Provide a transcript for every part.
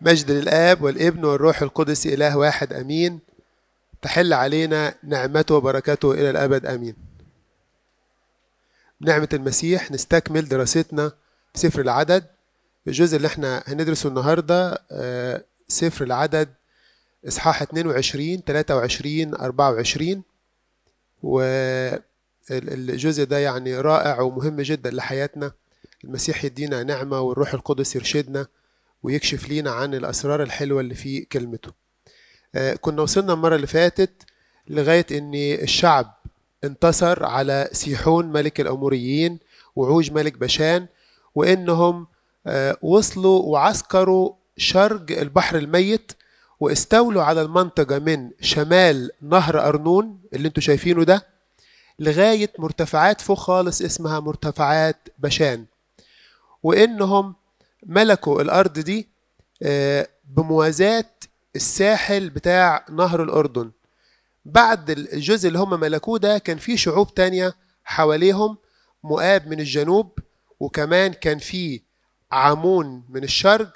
مجد للآب والابن والروح القدس إله واحد أمين. تحل علينا نعمته وبركاته إلى الأبد أمين. بنعمة المسيح نستكمل دراستنا في سفر العدد. الجزء اللي إحنا هندرسه النهاردة آه، سفر العدد إصحاح 22 23 24 والجزء ده يعني رائع ومهم جدا لحياتنا. المسيح يدينا نعمة والروح القدس يرشدنا. ويكشف لينا عن الأسرار الحلوة اللي في كلمته. آه، كنا وصلنا المرة اللي فاتت لغاية إن الشعب انتصر على سيحون ملك الأموريين وعوج ملك بشان وإنهم آه، وصلوا وعسكروا شرق البحر الميت واستولوا على المنطقة من شمال نهر أرنون اللي أنتوا شايفينه ده لغاية مرتفعات فوق خالص اسمها مرتفعات بشان. وإنهم ملكوا الأرض دي آه، بموازاة الساحل بتاع نهر الأردن. بعد الجزء اللي هم ملكوه ده كان في شعوب تانية حواليهم مؤاب من الجنوب وكمان كان في عامون من الشرق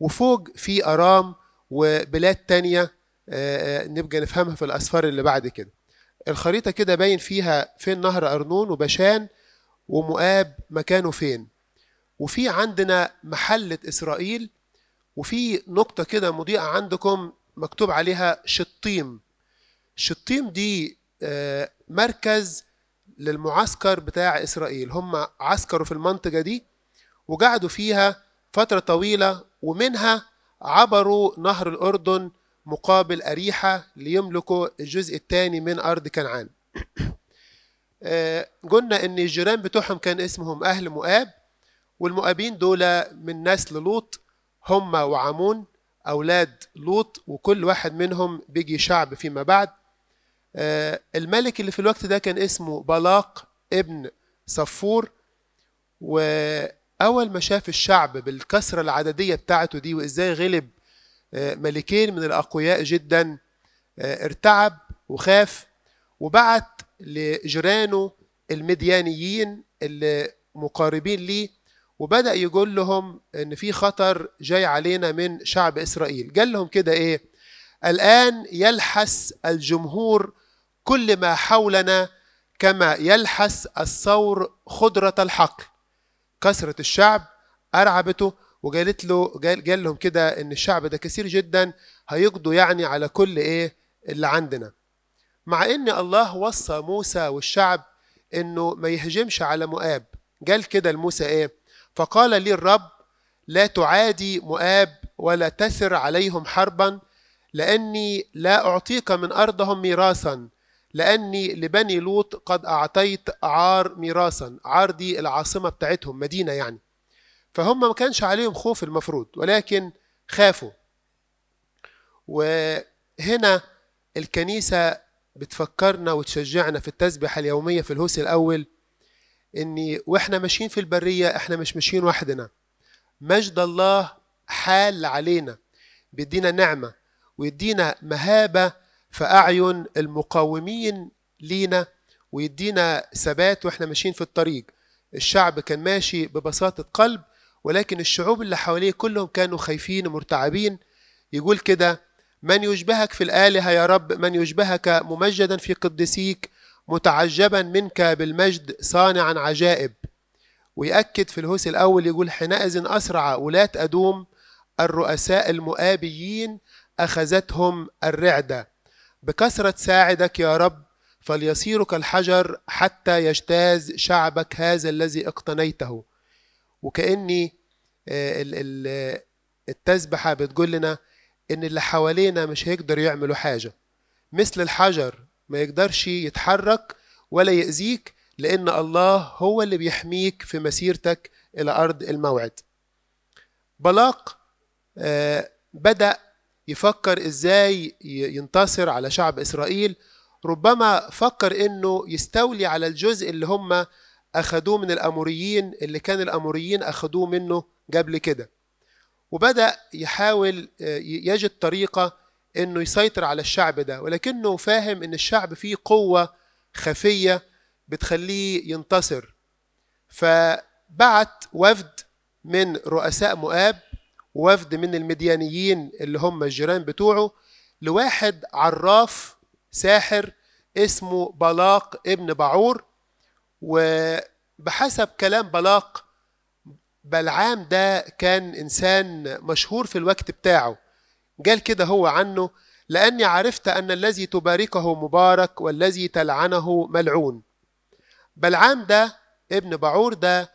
وفوق في أرام وبلاد تانية آه، آه، نبقى نفهمها في الأسفار اللي بعد كده. الخريطة كده باين فيها فين نهر أرنون وبشان ومؤاب مكانه فين. وفي عندنا محلة إسرائيل وفي نقطة كده مضيئة عندكم مكتوب عليها شطيم. شطيم دي آه، مركز للمعسكر بتاع إسرائيل. هم عسكروا في المنطقة دي وقعدوا فيها فترة طويلة ومنها عبروا نهر الأردن مقابل أريحة ليملكوا الجزء الثاني من أرض كنعان. آه، قلنا إن الجيران بتوعهم كان اسمهم أهل مؤاب والمؤابين دول من نسل لوط هم وعمون أولاد لوط وكل واحد منهم بيجي شعب فيما بعد. آه، الملك اللي في الوقت ده كان اسمه بلاق ابن صفور وأول ما شاف الشعب بالكثرة العددية بتاعته دي وإزاي غلب آه، ملكين من الأقوياء جدا آه، ارتعب وخاف وبعت لجيرانه المديانيين اللي مقاربين ليه وبدأ يقول لهم إن في خطر جاي علينا من شعب إسرائيل. قال لهم كده إيه؟ الآن يلحس الجمهور كل ما حولنا كما يلحس الثور خضرة الحقل. كثرة الشعب أرعبته وقالت له قال, لهم كده إن الشعب ده كثير جدا هيقضوا يعني على كل إيه؟ اللي عندنا. مع إن الله وصى موسى والشعب إنه ما يهجمش على مؤاب. قال كده لموسى إيه؟ فقال لي الرب لا تعادي مؤاب ولا تسر عليهم حربا لأني لا أعطيك من أرضهم ميراثا لأني لبني لوط قد أعطيت عار ميراثا عار دي العاصمة بتاعتهم مدينة يعني. فهم ما كانش عليهم خوف المفروض ولكن خافوا. وهنا الكنيسة بتفكرنا وتشجعنا في التسبيحة اليومية في الهوس الأول إني وإحنا ماشيين في البرية إحنا مش ماشيين وحدنا. مجد الله حال علينا بيدينا نعمة ويدينا مهابة في أعين المقاومين لينا ويدينا ثبات وإحنا ماشيين في الطريق. الشعب كان ماشي ببساطة قلب ولكن الشعوب اللي حواليه كلهم كانوا خايفين ومرتعبين. يقول كده من يشبهك في الآلهة يا رب؟ من يشبهك ممجدا في قدسيك متعجبا منك بالمجد صانعا عجائب. ويأكد في الهوس الأول يقول حينئذ أسرع ولاة أدوم الرؤساء المؤابيين أخذتهم الرعدة. بكثرة ساعدك يا رب فليصير كالحجر حتى يجتاز شعبك هذا الذي اقتنيته. وكأني آه، ال- ال- التسبحة بتقول لنا إن اللي حوالينا مش هيقدروا يعملوا حاجة. مثل الحجر ما يقدرش يتحرك ولا يأذيك لأن الله هو اللي بيحميك في مسيرتك إلى أرض الموعد. بلاق آه، بدأ يفكر إزاي ينتصر على شعب إسرائيل. ربما فكر إنه يستولي على الجزء اللي هم أخدوه من الأموريين اللي كان الأموريين أخدوه منه قبل كده. وبدأ يحاول آه، يجد طريقة إنه يسيطر على الشعب ده ولكنه فاهم إن الشعب فيه قوة خفية بتخليه ينتصر. فبعت وفد من رؤساء مؤاب ووفد من المديانيين اللي هم الجيران بتوعه لواحد عراف ساحر اسمه بلاق ابن بعور وبحسب كلام بلاق بلعام ده كان إنسان مشهور في الوقت بتاعه. قال كده هو عنه لأني عرفت أن الذي تباركه مبارك والذي تلعنه ملعون. بلعام ده ابن بعور ده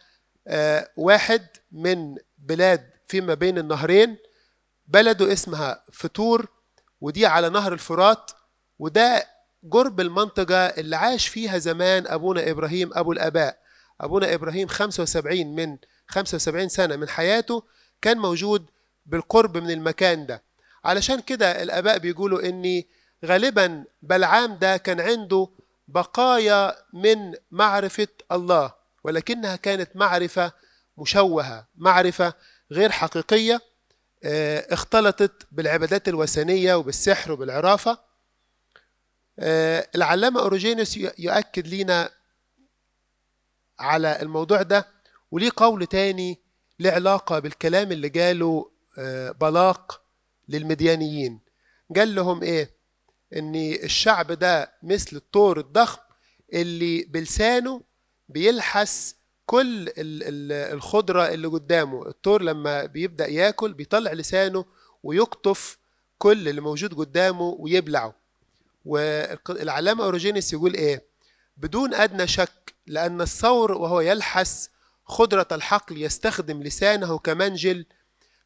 آه، واحد من بلاد فيما بين النهرين بلده اسمها فطور ودي على نهر الفرات وده قرب المنطقة اللي عاش فيها زمان أبونا إبراهيم أبو الآباء. أبونا إبراهيم 75 من 75 سنة من حياته كان موجود بالقرب من المكان ده. علشان كده الآباء بيقولوا إن غالبا بلعام ده كان عنده بقايا من معرفة الله ولكنها كانت معرفة مشوهة معرفة غير حقيقية آه، اختلطت بالعبادات الوثنية وبالسحر وبالعرافة. آه، العلامة أوروجينوس يؤكد لنا على الموضوع ده وليه قول تاني له علاقة بالكلام اللي قاله آه، بلاق للمديانيين. قال لهم إيه؟ إن الشعب ده مثل الطور الضخم اللي بلسانه بيلحس كل الخضرة اللي قدامه. الطور لما بيبدأ ياكل بيطلع لسانه ويقطف كل اللي موجود قدامه ويبلعه. والعلامة أوروجينيس يقول إيه؟ بدون أدنى شك لأن الثور وهو يلحس خضرة الحقل يستخدم لسانه كمنجل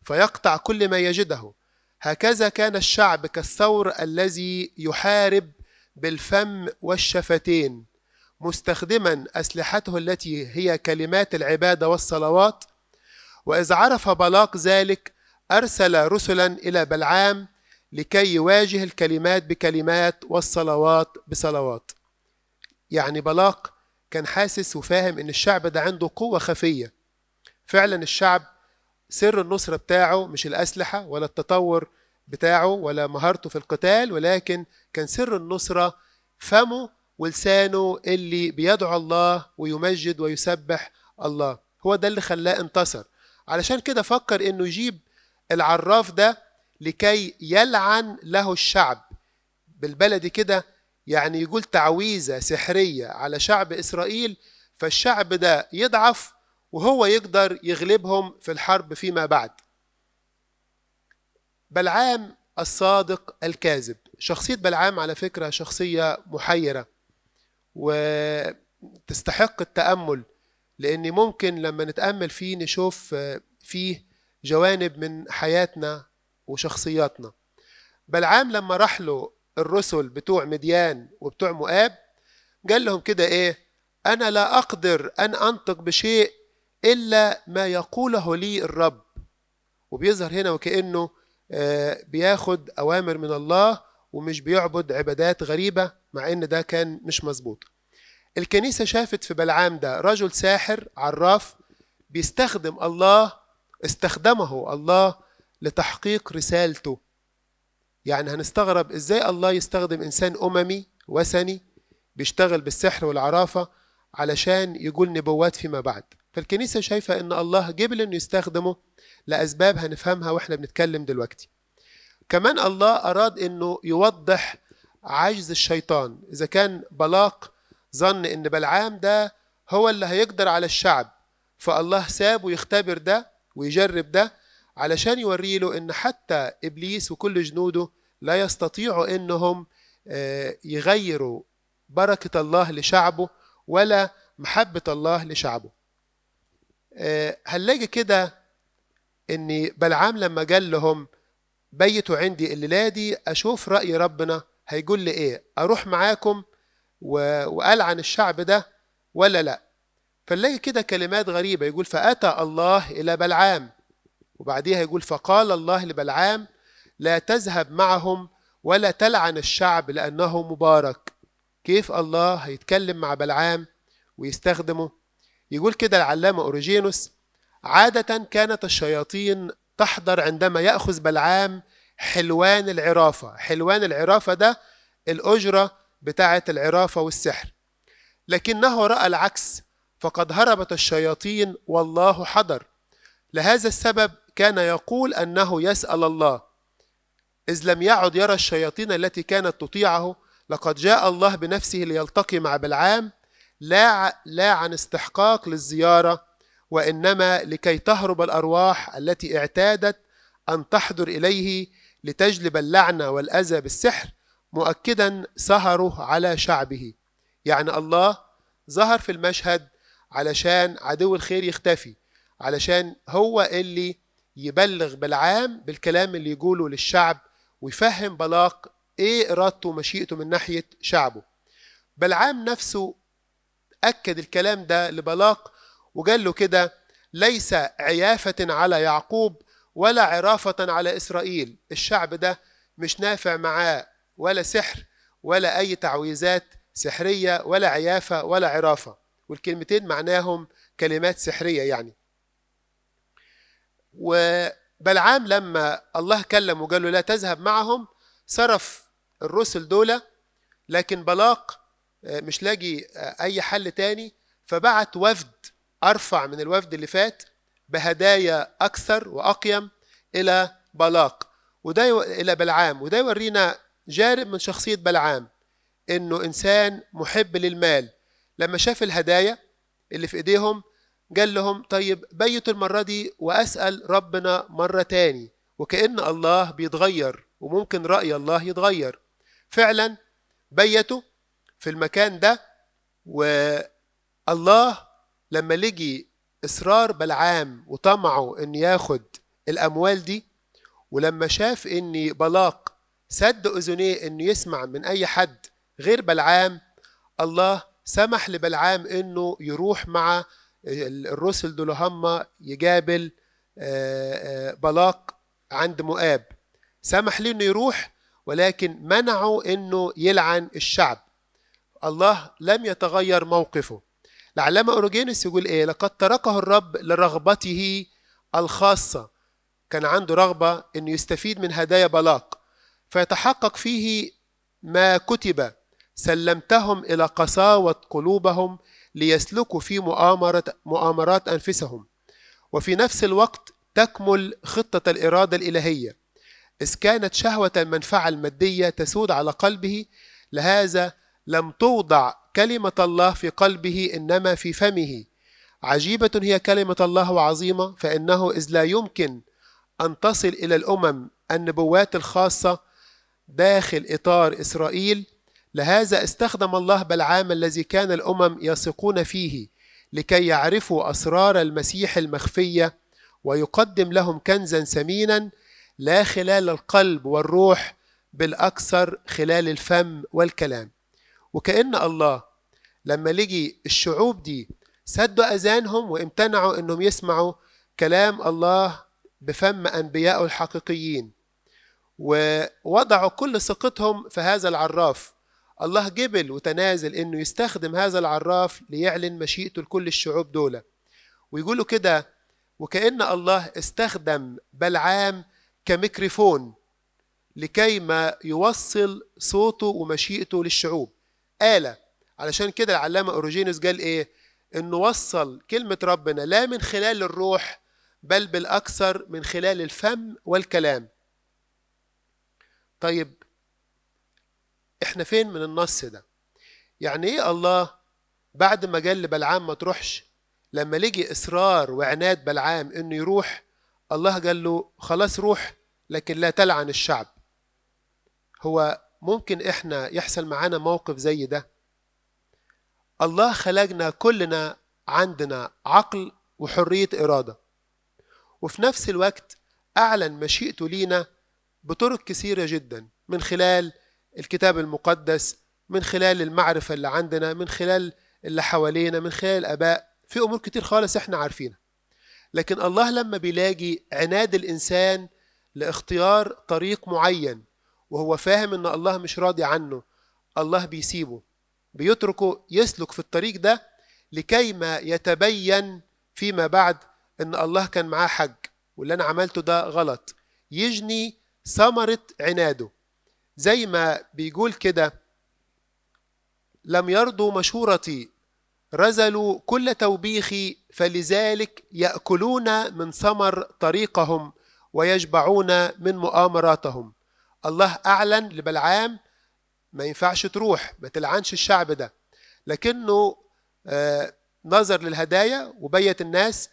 فيقطع كل ما يجده. هكذا كان الشعب كالثور الذي يحارب بالفم والشفتين مستخدما أسلحته التي هي كلمات العبادة والصلوات. وإذ عرف بلاق ذلك أرسل رسلا إلى بلعام لكي يواجه الكلمات بكلمات والصلوات بصلوات. يعني بلاق كان حاسس وفاهم إن الشعب ده عنده قوة خفية. فعلا الشعب سر النصرة بتاعه مش الأسلحة ولا التطور بتاعه ولا مهارته في القتال ولكن كان سر النصرة فمه ولسانه اللي بيدعو الله ويمجد ويسبح الله. هو ده اللي خلاه انتصر. علشان كده فكر إنه يجيب العراف ده لكي يلعن له الشعب. بالبلدي كده يعني يقول تعويذة سحرية على شعب إسرائيل فالشعب ده يضعف وهو يقدر يغلبهم في الحرب فيما بعد. بلعام الصادق الكاذب. شخصية بلعام على فكرة شخصية محيرة وتستحق التأمل لأن ممكن لما نتأمل فيه نشوف فيه جوانب من حياتنا وشخصياتنا. بلعام لما راح له الرسل بتوع مديان وبتوع مؤاب قال لهم كده إيه أنا لا أقدر أن أنطق بشيء إلا ما يقوله لي الرب. وبيظهر هنا وكأنه آه، بياخد أوامر من الله ومش بيعبد عبادات غريبة مع إن ده كان مش مظبوط. الكنيسة شافت في بلعام ده رجل ساحر عراف بيستخدم الله استخدمه الله لتحقيق رسالته. يعني هنستغرب إزاي الله يستخدم إنسان أممي وثني بيشتغل بالسحر والعرافة علشان يقول نبوات فيما بعد. فالكنيسة شايفة إن الله قبل إنه يستخدمه لأسباب هنفهمها وإحنا بنتكلم دلوقتي. كمان الله أراد إنه يوضح عجز الشيطان. إذا كان بلاق ظن إن بلعام ده هو اللي هيقدر على الشعب فالله سابه يختبر ده ويجرب ده علشان يوري له إن حتى إبليس وكل جنوده لا يستطيعوا إنهم آه، يغيروا بركة الله لشعبه ولا محبة الله لشعبه. هنلاقي كده إن بلعام لما قال لهم بيتوا عندي الليلة دي أشوف رأي ربنا هيقول لي إيه أروح معاكم والعن الشعب ده ولا لأ؟ فنلاقي كده كلمات غريبة يقول فأتى الله إلى بلعام وبعديها يقول فقال الله لبلعام لا تذهب معهم ولا تلعن الشعب لأنه مبارك. كيف الله هيتكلم مع بلعام ويستخدمه؟ يقول كده العلامة أوريجينوس عادة كانت الشياطين تحضر عندما يأخذ بلعام حلوان العرافة. حلوان العرافة ده الأجرة بتاعة العرافة والسحر. لكنه رأى العكس فقد هربت الشياطين والله حضر. لهذا السبب كان يقول أنه يسأل الله إذ لم يعد يرى الشياطين التي كانت تطيعه لقد جاء الله بنفسه ليلتقي مع بلعام لا لا عن استحقاق للزيارة وإنما لكي تهرب الأرواح التي اعتادت أن تحضر إليه لتجلب اللعنة والأذى بالسحر مؤكدا سهره على شعبه. يعني الله ظهر في المشهد علشان عدو الخير يختفي علشان هو اللي يبلغ بالعام بالكلام اللي يقوله للشعب ويفهم بلاق إيه إرادته ومشيئته من ناحية شعبه. بلعام نفسه أكد الكلام ده لبلاق وقال له كده ليس عيافة على يعقوب ولا عرافة على إسرائيل. الشعب ده مش نافع معاه ولا سحر ولا أي تعويذات سحرية ولا عيافة ولا عرافة. والكلمتين معناهم كلمات سحرية يعني. وبلعام لما الله كلم وقال له لا تذهب معهم صرف الرسل دول لكن بلاق مش لاقي أي حل تاني فبعت وفد أرفع من الوفد اللي فات بهدايا أكثر وأقيم إلى بلاق. وده إلى بلعام. وده يورينا جانب من شخصية بلعام إنه إنسان محب للمال. لما شاف الهدايا اللي في إيديهم قال لهم طيب بيتوا المرة دي وأسأل ربنا مرة تاني. وكأن الله بيتغير وممكن رأي الله يتغير. فعلا بيتوا في المكان ده والله لما لجي إصرار بلعام وطمعه إن ياخد الأموال دي ولما شاف إن بلاق سد أذنيه إنه يسمع من أي حد غير بلعام الله سمح لبلعام إنه يروح مع الرسل دول هم يقابل بلاق عند مؤاب. سمح له إنه يروح ولكن منعوا إنه يلعن الشعب. الله لم يتغير موقفه. العلامة أوروجينوس يقول إيه؟ لقد تركه الرب لرغبته الخاصة. كان عنده رغبة أنه يستفيد من هدايا بلاق. فيتحقق فيه ما كتب. سلمتهم إلى قساوة قلوبهم ليسلكوا في مؤامرة مؤامرات أنفسهم. وفي نفس الوقت تكمل خطة الإرادة الإلهية. إذ كانت شهوة المنفعة المادية تسود على قلبه لهذا لم توضع كلمة الله في قلبه إنما في فمه. عجيبة هي كلمة الله وعظيمة فإنه إذ لا يمكن أن تصل إلى الأمم النبوات الخاصة داخل إطار إسرائيل لهذا استخدم الله بلعام الذي كان الأمم يثقون فيه لكي يعرفوا أسرار المسيح المخفية ويقدم لهم كنزا ثمينا لا خلال القلب والروح بالاكثر خلال الفم والكلام. وكأن الله لما لجي الشعوب دي سدوا أذانهم وامتنعوا إنهم يسمعوا كلام الله بفم انبيائه الحقيقيين ووضعوا كل ثقتهم في هذا العراف. الله جبل وتنازل إنه يستخدم هذا العراف ليعلن مشيئته لكل الشعوب دول. ويقولوا كده وكأن الله استخدم بلعام كميكروفون لكي ما يوصل صوته ومشيئته للشعوب. آلة. علشان كده العلامة أوروجينوس قال إيه؟ إنه وصل كلمة ربنا لا من خلال الروح بل بالأكثر من خلال الفم والكلام. طيب إحنا فين من النص ده؟ يعني إيه الله بعد ما قال لبلعام ما تروحش؟ لما لقي إصرار وعناد بلعام إنه يروح الله قال له خلاص روح لكن لا تلعن الشعب. هو ممكن إحنا يحصل معانا موقف زي ده. الله خلقنا كلنا عندنا عقل وحرية إرادة. وفي نفس الوقت أعلن مشيئته لينا بطرق كثيرة جدا من خلال الكتاب المقدس من خلال المعرفة اللي عندنا من خلال اللي حوالينا من خلال الآباء في أمور كتير خالص إحنا عارفينها. لكن الله لما بيلاقي عناد الإنسان لاختيار طريق معين وهو فاهم إن الله مش راضي عنه. الله بيسيبه. بيتركه يسلك في الطريق ده لكي ما يتبين فيما بعد إن الله كان معاه حج واللي أنا عملته ده غلط. يجني ثمرة عناده. زي ما بيقول كده لم يرضوا مشورتي رزلوا كل توبيخي فلذلك يأكلون من ثمر طريقهم ويشبعون من مؤامراتهم. الله أعلن لبلعام ما ينفعش تروح ما تلعنش الشعب ده. لكنه آه، نظر للهدايا وبيت الناس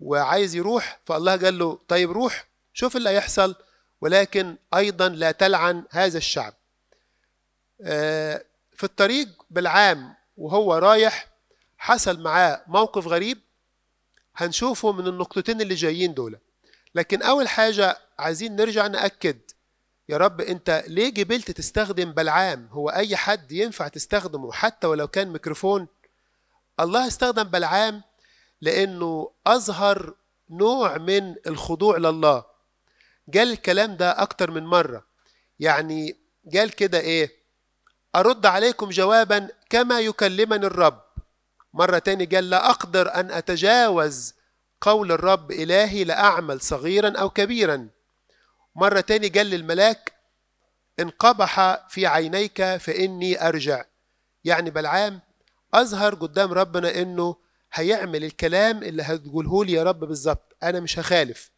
وعايز يروح فالله قال له طيب روح شوف اللي هيحصل. ولكن أيضا لا تلعن هذا الشعب. آه، في الطريق بالعام وهو رايح حصل معاه موقف غريب. هنشوفه من النقطتين اللي جايين دول. لكن أول حاجة عايزين نرجع نأكد يا رب أنت ليه جبلت تستخدم بلعام؟ هو أي حد ينفع تستخدمه حتى ولو كان ميكروفون؟ الله استخدم بلعام لأنه أظهر نوع من الخضوع لله. قال الكلام ده أكتر من مرة. يعني قال كده إيه؟ أرد عليكم جوابا كما يكلمني الرب. مرة تاني قال لا أقدر أن أتجاوز قول الرب إلهي لأعمل صغيرا أو كبيرا. مرة تاني قال للملاك إن قبح في عينيك فإني أرجع. يعني بلعام أظهر قدام ربنا إنه هيعمل الكلام اللي هتقوله لي يا رب بالظبط أنا مش هخالف.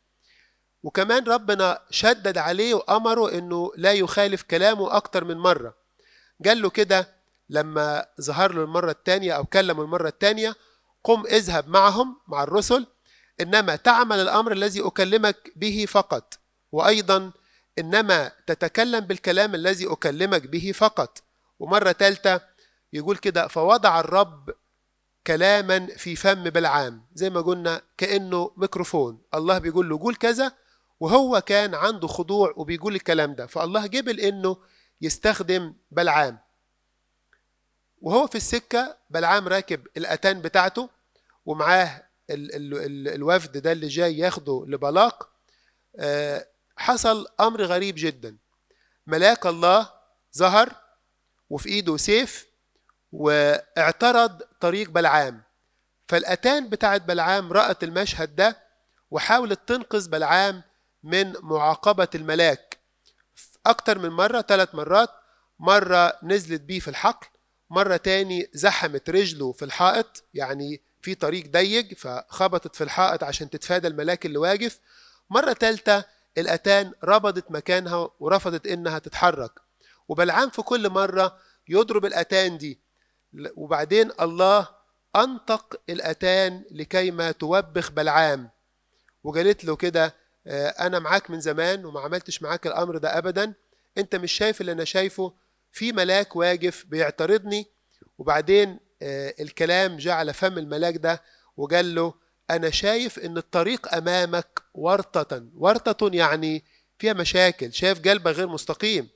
وكمان ربنا شدد عليه وأمره إنه لا يخالف كلامه أكتر من مرة. قال له كده لما ظهر له المرة الثانية أو كلمه المرة الثانية قم اذهب معهم مع الرسل إنما تعمل الأمر الذي أكلمك به فقط. وأيضا إنما تتكلم بالكلام الذي أكلمك به فقط. ومرة ثالثة يقول كده فوضع الرب كلاما في فم بلعام زي ما قلنا كأنه ميكروفون. الله بيقول له قول كذا وهو كان عنده خضوع وبيقول الكلام ده. فالله جبل إنه يستخدم بلعام. وهو في السكة بلعام راكب الأتان بتاعته ومعاه ال ال ال الوفد ده اللي جاي ياخده لبلاق. آه، حصل أمر غريب جدا. ملاك الله ظهر وفي إيده سيف واعترض طريق بلعام. فالأتان بتاعت بلعام رأت المشهد ده وحاولت تنقذ بلعام من معاقبة الملاك. أكتر من مرة ثلاث مرات مرة نزلت بيه في الحقل مرة تاني زحمت رجله في الحائط يعني في طريق ضيق فخبطت في الحائط عشان تتفادى الملاك اللي واقف. مرة تالتة الأتان ربضت مكانها ورفضت إنها تتحرك. وبلعام في كل مرة يضرب الأتان دي. وبعدين الله أنطق الأتان لكيما توبخ بلعام وقالت له كده آه، أنا معاك من زمان وما عملتش معاك الأمر ده أبدا. أنت مش شايف اللي أنا شايفه؟ في ملاك واقف بيعترضني. وبعدين آه، الكلام جاء على فم الملاك ده وقال له أنا شايف إن الطريق أمامك ورطة. ورطة يعني فيها مشاكل شايف قلبك غير مستقيم.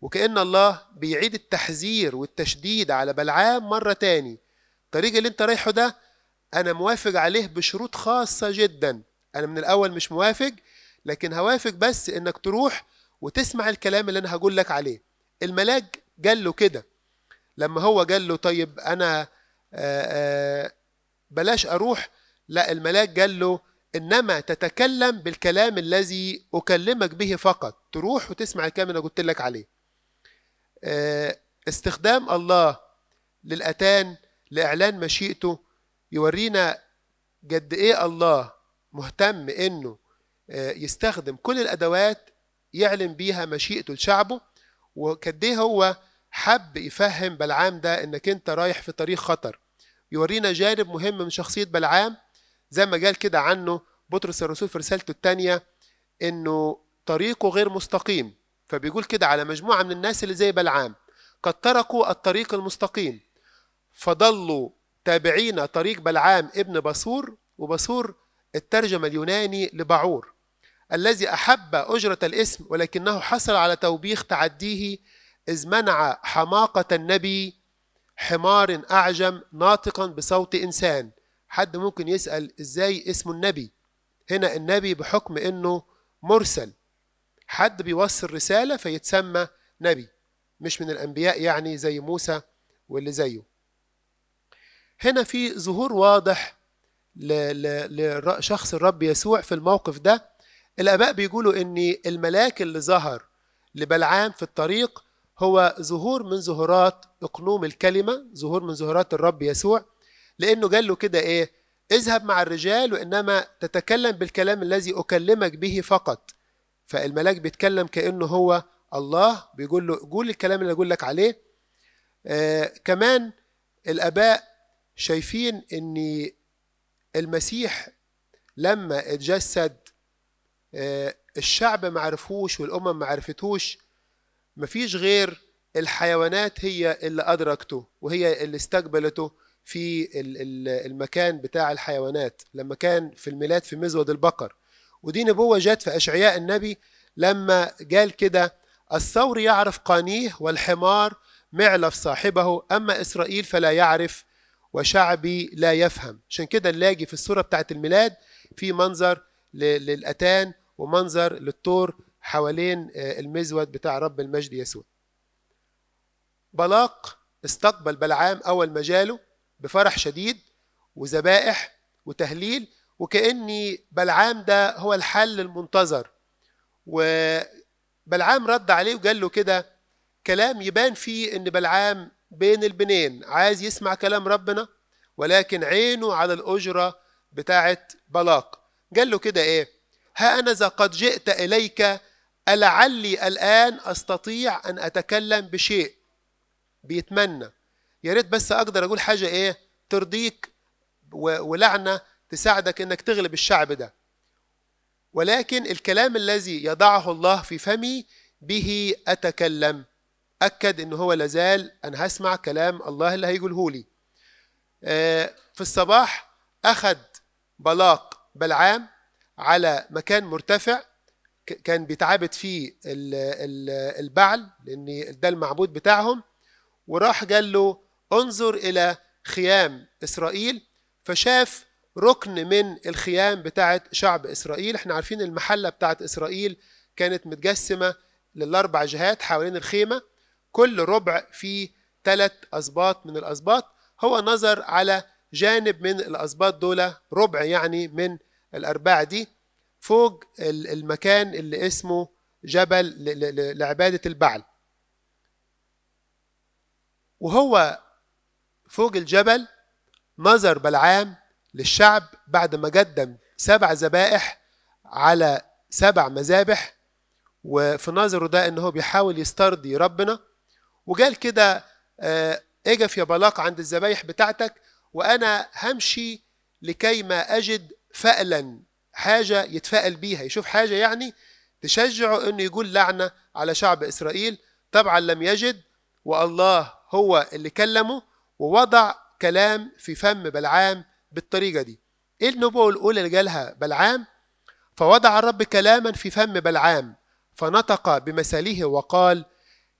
وكأن الله بيعيد التحذير والتشديد على بلعام مرة تاني. الطريق اللي أنت رايحه ده أنا موافق عليه بشروط خاصة جدا. أنا من الأول مش موافق لكن هوافق بس إنك تروح وتسمع الكلام اللي أنا هقول لك عليه. الملاك قال له كده. لما هو قال له طيب أنا آآ آآ بلاش أروح لا الملاك قال له إنما تتكلم بالكلام الذي أكلمك به فقط تروح وتسمع الكلام اللي قلت لك عليه. آه، استخدام الله للأتان لإعلان مشيئته يورينا قد إيه الله مهتم إنه آه، يستخدم كل الأدوات يعلن بيها مشيئته لشعبه وقد إيه هو حب يفهم بلعام ده إنك أنت رايح في طريق خطر. يورينا جانب مهم من شخصية بلعام زي ما قال كده عنه بطرس الرسول في رسالته الثانية إنه طريقه غير مستقيم. فبيقول كده على مجموعة من الناس اللي زي بلعام قد تركوا الطريق المستقيم فضلوا تابعين طريق بلعام ابن بصور وبصور الترجمة اليوناني لبعور الذي أحب أجرة الاسم ولكنه حصل على توبيخ تعديه إذ منع حماقة النبي حمار أعجم ناطقا بصوت إنسان. حد ممكن يسأل إزاي اسمه النبي؟ هنا النبي بحكم إنه مرسل. حد بيوصل رسالة فيتسمى نبي مش من الأنبياء يعني زي موسى واللي زيه. هنا في ظهور واضح لشخص الرب يسوع في الموقف ده. الآباء بيقولوا إن الملاك اللي ظهر لبلعام في الطريق هو ظهور من ظهورات إقنوم الكلمة ظهور من ظهورات الرب يسوع. لأنه قال له كده إيه؟ اذهب مع الرجال وإنما تتكلم بالكلام الذي أكلمك به فقط. فالملاك بيتكلم كأنه هو الله بيقول له قول الكلام اللي أقول لك عليه. آه كمان الآباء شايفين إن المسيح لما اتجسد آه الشعب ما عرفوش والأمم ما عرفتوش مفيش غير الحيوانات هي اللي أدركته وهي اللي استقبلته. في المكان بتاع الحيوانات. لما كان في الميلاد في مزود البقر. ودي نبوة جت في أشعياء النبي لما قال كده الثور يعرف قانيه والحمار معلف صاحبه أما إسرائيل فلا يعرف وشعبي لا يفهم. عشان كده نلاقي في الصورة بتاعت الميلاد في منظر للأتان ومنظر للطور حوالين المزود بتاع رب المجد يسوع. بلاق استقبل بلعام أول ما جاله بفرح شديد وذبائح وتهليل وكأني بلعام ده هو الحل المنتظر. وبلعام رد عليه وقال له كده كلام يبان فيه إن بلعام بين البنين عايز يسمع كلام ربنا ولكن عينه على الأجرة بتاعت بلاق. قال له كده إيه؟ ها أنا إذا قد جئت إليك ألعلي الآن أستطيع أن أتكلم بشيء. بيتمنى. يا ريت بس أقدر أقول حاجة إيه؟ ترضيك ولعنة تساعدك إنك تغلب الشعب ده. ولكن الكلام الذي يضعه الله في فمي به أتكلم. أكد إن هو لازال أنا هسمع كلام الله اللي هيقوله لي. في الصباح أخذ بلاق بلعام على مكان مرتفع كان بيتعبد فيه البعل لأن ده المعبود بتاعهم وراح قال له انظر إلى خيام إسرائيل. فشاف ركن من الخيام بتاعت شعب إسرائيل. إحنا عارفين المحلة بتاعت إسرائيل كانت متقسمة للأربع جهات حوالين الخيمة. كل ربع فيه ثلاث أسباط من الأسباط. هو نظر على جانب من الأسباط دول ربع يعني من الأرباع دي. فوق المكان اللي اسمه جبل لعبادة البعل. وهو فوق الجبل نظر بلعام للشعب بعد ما قدم سبع ذبائح على سبع مذابح وفي نظره ده إن هو بيحاول يسترضي ربنا. وقال كده اجف يا بلاق عند الذبايح بتاعتك وأنا همشي لكي ما أجد فألا حاجة يتفائل بيها. يشوف حاجة يعني تشجعه إنه يقول لعنة على شعب إسرائيل. طبعا لم يجد والله هو اللي كلمه. ووضع كلام في فم بلعام بالطريقة دي. إيه النبوة الأولى اللي قالها بلعام؟ فوضع الرب كلاما في فم بلعام فنطق بمثاله وقال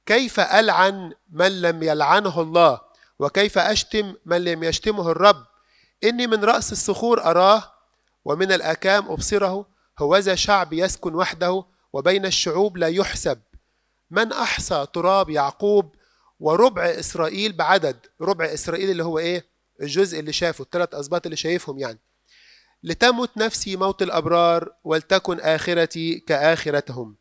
كيف ألعن من لم يلعنه الله؟ وكيف أشتم من لم يشتمه الرب؟ إني من رأس الصخور أراه ومن الأكام أبصره هوذا شعب يسكن وحده وبين الشعوب لا يحسب. من أحصى تراب يعقوب وربع إسرائيل بعدد ربع إسرائيل اللي هو إيه؟ الجزء اللي شافه الثلاث أسباط اللي شايفهم يعني. لتمت نفسي موت الأبرار ولتكن آخرتي كآخرتهم.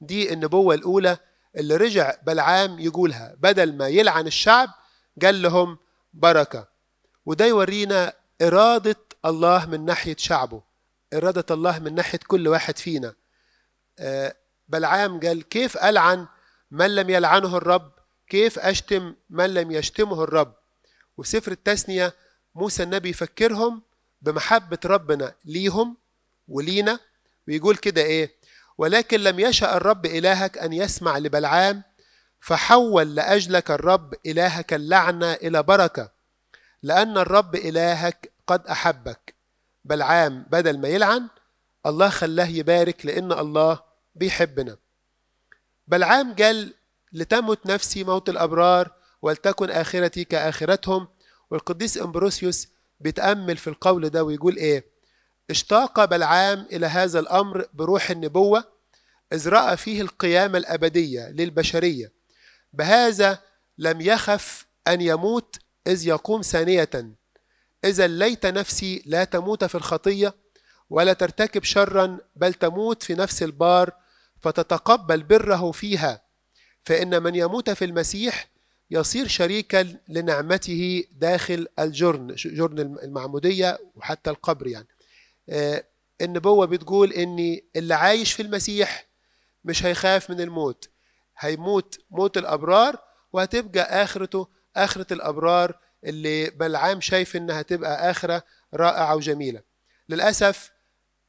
دي النبوة الأولى اللي رجع بلعام يقولها. بدل ما يلعن الشعب قال لهم بركة. وده يورينا إرادة الله من ناحية شعبه. إرادة الله من ناحية كل واحد فينا. بلعام قال كيف ألعن من لم يلعنه الرب؟ كيف أشتم من لم يشتمه الرب؟ وفي سفر التثنية موسى النبي يفكرهم بمحبة ربنا ليهم ولينا ويقول كده إيه؟ ولكن لم يشأ الرب إلهك أن يسمع لبلعام فحول لأجلك الرب إلهك اللعنة إلى بركة لأن الرب إلهك قد أحبك. بلعام بدل ما يلعن الله خلاه يبارك لأن الله بيحبنا. بلعام قال لتمت نفسي موت الأبرار ولتكن آخرتي كآخرتهم. والقديس أمبروسيوس بيتأمل في القول ده ويقول إيه؟ اشتاق بلعام إلى هذا الأمر بروح النبوة إذ رأى فيه القيامة الأبدية للبشرية. بهذا لم يخف أن يموت إذ يقوم ثانية. إذا ليت نفسي لا تموت في الخطية ولا ترتكب شرا بل تموت في نفس البار فتتقبل بره فيها. فإن من يموت في المسيح يصير شريكا لنعمته داخل الجرن جرن المعمودية وحتى القبر يعني. آه، النبوة بتقول إن اللي عايش في المسيح مش هيخاف من الموت. هيموت موت الأبرار وهتبقى آخرته آخرة الأبرار اللي بلعام شايف إنها تبقى آخرة رائعة وجميلة. للأسف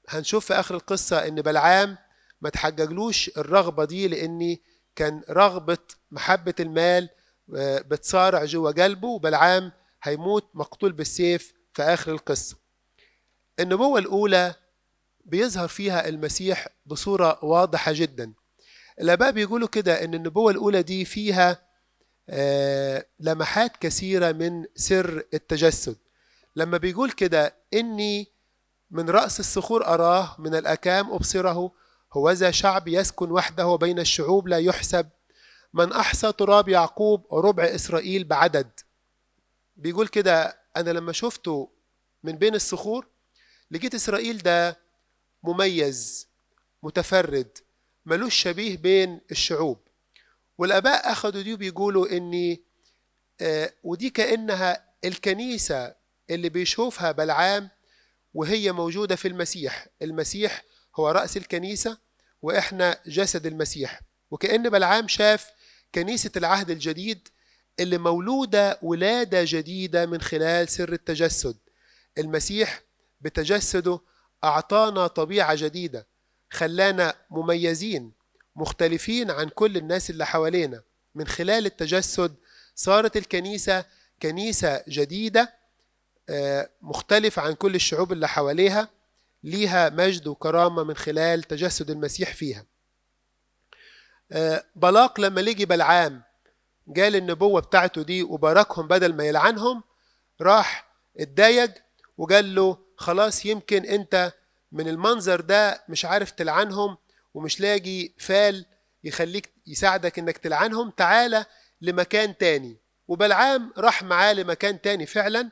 هنشوف في آخر القصة إن بلعام ما تحججلوش الرغبة دي لأني كان رغبة محبة المال آه، بتصارع جوه قلبه وبلعام هيموت مقتول بالسيف في آخر القصة. النبوة الأولى بيظهر فيها المسيح بصورة واضحة جدا. الآباء بيقولوا كده إن النبوة الأولى دي فيها آه، لمحات كثيرة من سر التجسد. لما بيقول كده إني من رأس الصخور أراه من الأكام أبصره هوذا شعب يسكن وحده بين الشعوب لا يحسب. من أحصى تراب يعقوب ربع إسرائيل بعدد. بيقول كده أنا لما شفته من بين الصخور لقيت إسرائيل ده مميز متفرد ملوش شبيه بين الشعوب. والآباء أخدوا دي بيقولوا إني آه ودي كأنها الكنيسة اللي بيشوفها بلعام وهي موجودة في المسيح. المسيح هو رأس الكنيسة وإحنا جسد المسيح. وكأن بلعام شاف كنيسة العهد الجديد اللي مولودة ولادة جديدة من خلال سر التجسد. المسيح بتجسده أعطانا طبيعة جديدة خلانا مميزين مختلفين عن كل الناس اللي حوالينا. من خلال التجسد صارت الكنيسة كنيسة جديدة آه، مختلف عن كل الشعوب اللي حواليها. ليها مجد وكرامة من خلال تجسد المسيح فيها. آه، بلاق لما لجي بلعام قال النبوة بتاعته دي وباركهم بدل ما يلعنهم راح اتضايق وقال له خلاص يمكن انت من المنظر ده مش عارف تلعنهم ومش لاقي فال يخليك يساعدك انك تلعنهم تعالى لمكان تاني. وبلعام راح معاه لمكان تاني فعلا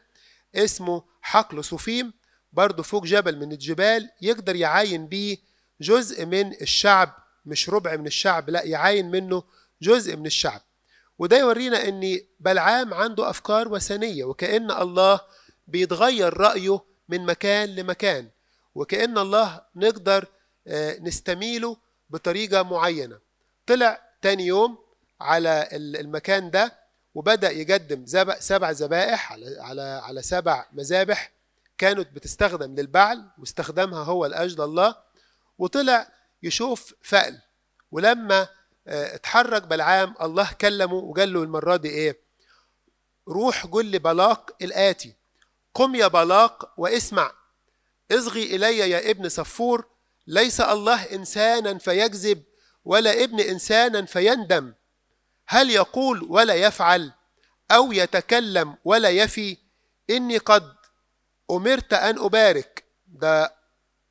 اسمه حقل صفيم برضه فوق جبل من الجبال يقدر يعاين بيه جزء من الشعب مش ربع من الشعب لا يعاين منه جزء من الشعب. وده يورينا إن بلعام عنده أفكار وثنية وكأن الله بيتغير رأيه من مكان لمكان وكأن الله نقدر آه، نستميله بطريقة معينة. طلع تاني يوم على المكان ده وبدأ يقدم سبع ذبائح على على على سبع مذابح. كانت بتستخدم للبعل واستخدمها هو لأجل الله. وطلع يشوف فأل ولما آه، اتحرك بلعام الله كلمه وقال له المرة دي إيه؟ روح قل لبلاق الآتي. قم يا بلاق واسمع. إصغي إلي يا ابن صفور. ليس الله إنسانا فيكذب ولا ابن إنسانا فيندم. هل يقول ولا يفعل أو يتكلم ولا يفي؟ إني قد أمرت أن أبارك. ده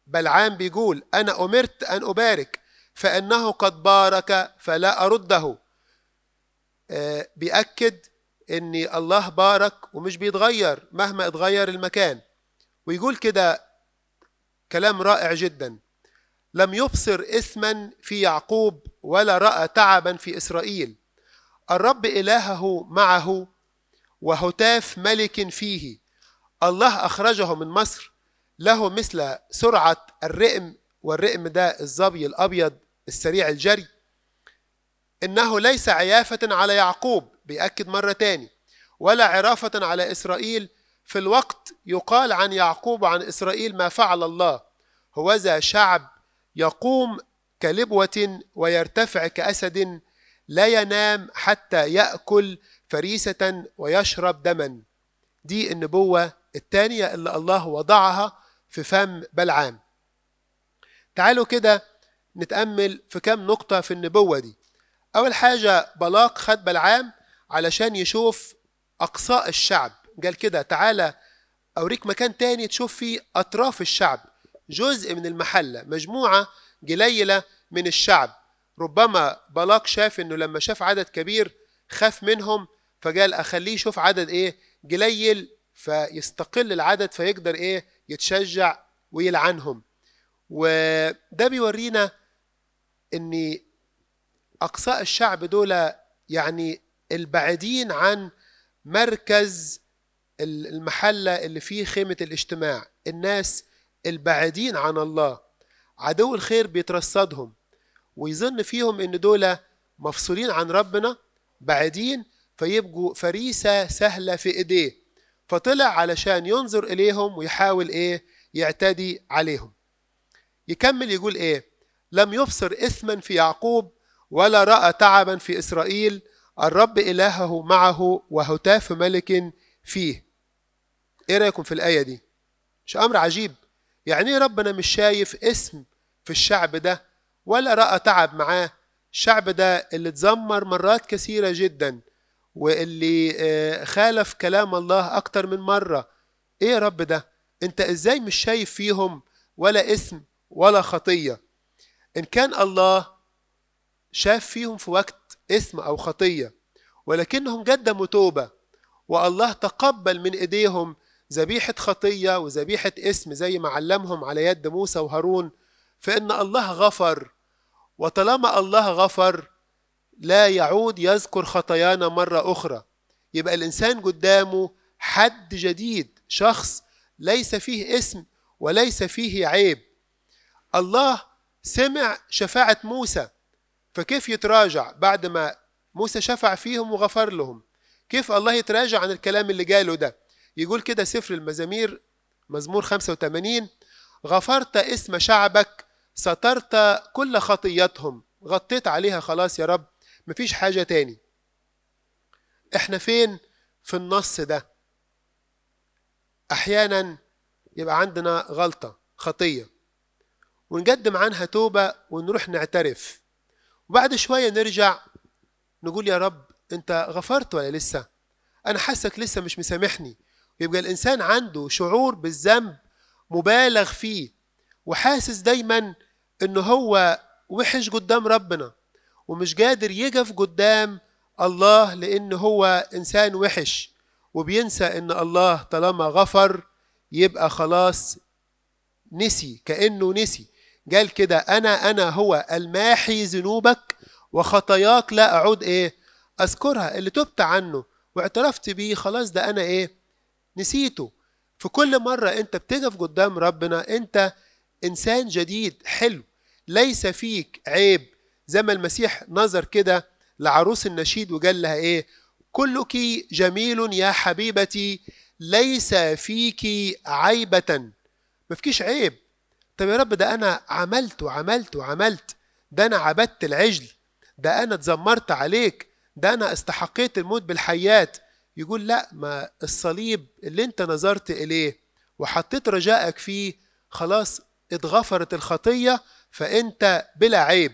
بلعام بيقول أنا أمرت أن أبارك فإنه قد بارك فلا أرده. آه، بيأكد إن الله بارك ومش بيتغير مهما اتغير المكان. ويقول كده كلام رائع جدا. لم يبصر إثما في يعقوب ولا رأى تعبا في إسرائيل. الرب إلهه معه وهتاف ملك فيه. الله أخرجه من مصر. له مثل سرعة الرئم والرئم ده الظبي الأبيض السريع الجري. إنه ليس عيافة على يعقوب بيأكد مرة تاني ولا عرافة على إسرائيل. في الوقت يقال عن يعقوب وعن إسرائيل ما فعل الله. هوذا شعب يقوم كلبوة ويرتفع كأسد لا ينام حتى يأكل فريسة ويشرب دما. دي النبوة الثانية اللي الله وضعها في فم بلعام. تعالوا كده نتأمل في كم نقطة في النبوة دي. أول حاجة بلاق خد بلعام علشان يشوف أقصاء الشعب. قال كده تعالى أوريك مكان تاني تشوف فيه أطراف الشعب. جزء من المحلة مجموعة قليلة من الشعب. ربما بلاق شاف إنه لما شاف عدد كبير خاف منهم فقال أخليه يشوف عدد إيه؟ قليل فيستقل العدد فيقدر إيه؟ يتشجع ويلعنهم وده بيورينا إن أقصاء الشعب دول يعني البعيدين عن مركز المحلة اللي فيه خيمة الاجتماع. الناس البعيدين عن الله. عدو الخير بيترصدهم. ويظن فيهم إن دول مفصولين عن ربنا بعيدين فيبقوا فريسة سهلة في إيديه. فطلع علشان ينظر إليهم ويحاول إيه؟ يعتدي عليهم. يكمل يقول إيه؟ لم يبصر اثما في يعقوب ولا رأى تعبا في إسرائيل. الرب إلهه معه وهتاف ملك فيه. إيه رأيكم في الآية دي؟ مش أمر عجيب. يعني إيه ربنا مش شايف اسم في الشعب ده ولا رأى تعب معاه؟ الشعب ده اللي اتذمر مرات كثيرة جدا. واللي خالف كلام الله أكتر من مرة. إيه يا رب ده؟ أنت إزاي مش شايف فيهم ولا اسم ولا خطية؟ إن كان الله شاف فيهم في وقت اسم أو خطية ولكنهم قدموا توبة والله تقبل من إيديهم ذبيحة خطية وذبيحة اسم زي ما علمهم على يد موسى وهارون فإن الله غفر وطالما الله غفر لا يعود يذكر خطايانا مرة أخرى. يبقى الإنسان قدامه حد جديد شخص ليس فيه اسم وليس فيه عيب. الله سمع شفاعة موسى فكيف يتراجع بعد ما موسى شفع فيهم وغفر لهم؟ كيف الله يتراجع عن الكلام اللي قاله ده؟ يقول كده سفر المزامير مزمور 85 غفرت اسم شعبك سترت كل خطيتهم غطيت عليها خلاص يا رب مفيش حاجة تاني. إحنا فين في النص ده؟ أحيانا يبقى عندنا غلطة خطية. ونقدم عنها توبة ونروح نعترف. وبعد شوية نرجع نقول يا رب أنت غفرت ولا لسه؟ أنا حاسك لسه مش مسامحني. يبقى الإنسان عنده شعور بالذنب مبالغ فيه. وحاسس دايما إنه هو وحش قدام ربنا. ومش قادر يقف قدام الله لأن هو إنسان وحش وبينسى إن الله طالما غفر يبقى خلاص نسي كأنه نسي. قال كده أنا أنا هو الماحي ذنوبك وخطاياك لا أعود إيه أذكرها اللي تبت عنه واعترفت بيه خلاص ده أنا إيه نسيته. في كل مرة أنت بتقف قدام ربنا أنت إنسان جديد حلو ليس فيك عيب زي ما المسيح نظر كده لعروس النشيد وقال لها إيه؟ كلك جميل يا حبيبتي ليس فيك عيبة. ما فيكيش عيب. طب يا رب ده أنا عملت وعملت وعملت ده أنا عبدت العجل ده أنا اتذمرت عليك ده أنا استحقيت الموت بالحيات. يقول لا ما الصليب اللي أنت نظرت إليه وحطيت رجائك فيه خلاص اتغفرت الخطية فأنت بلا عيب.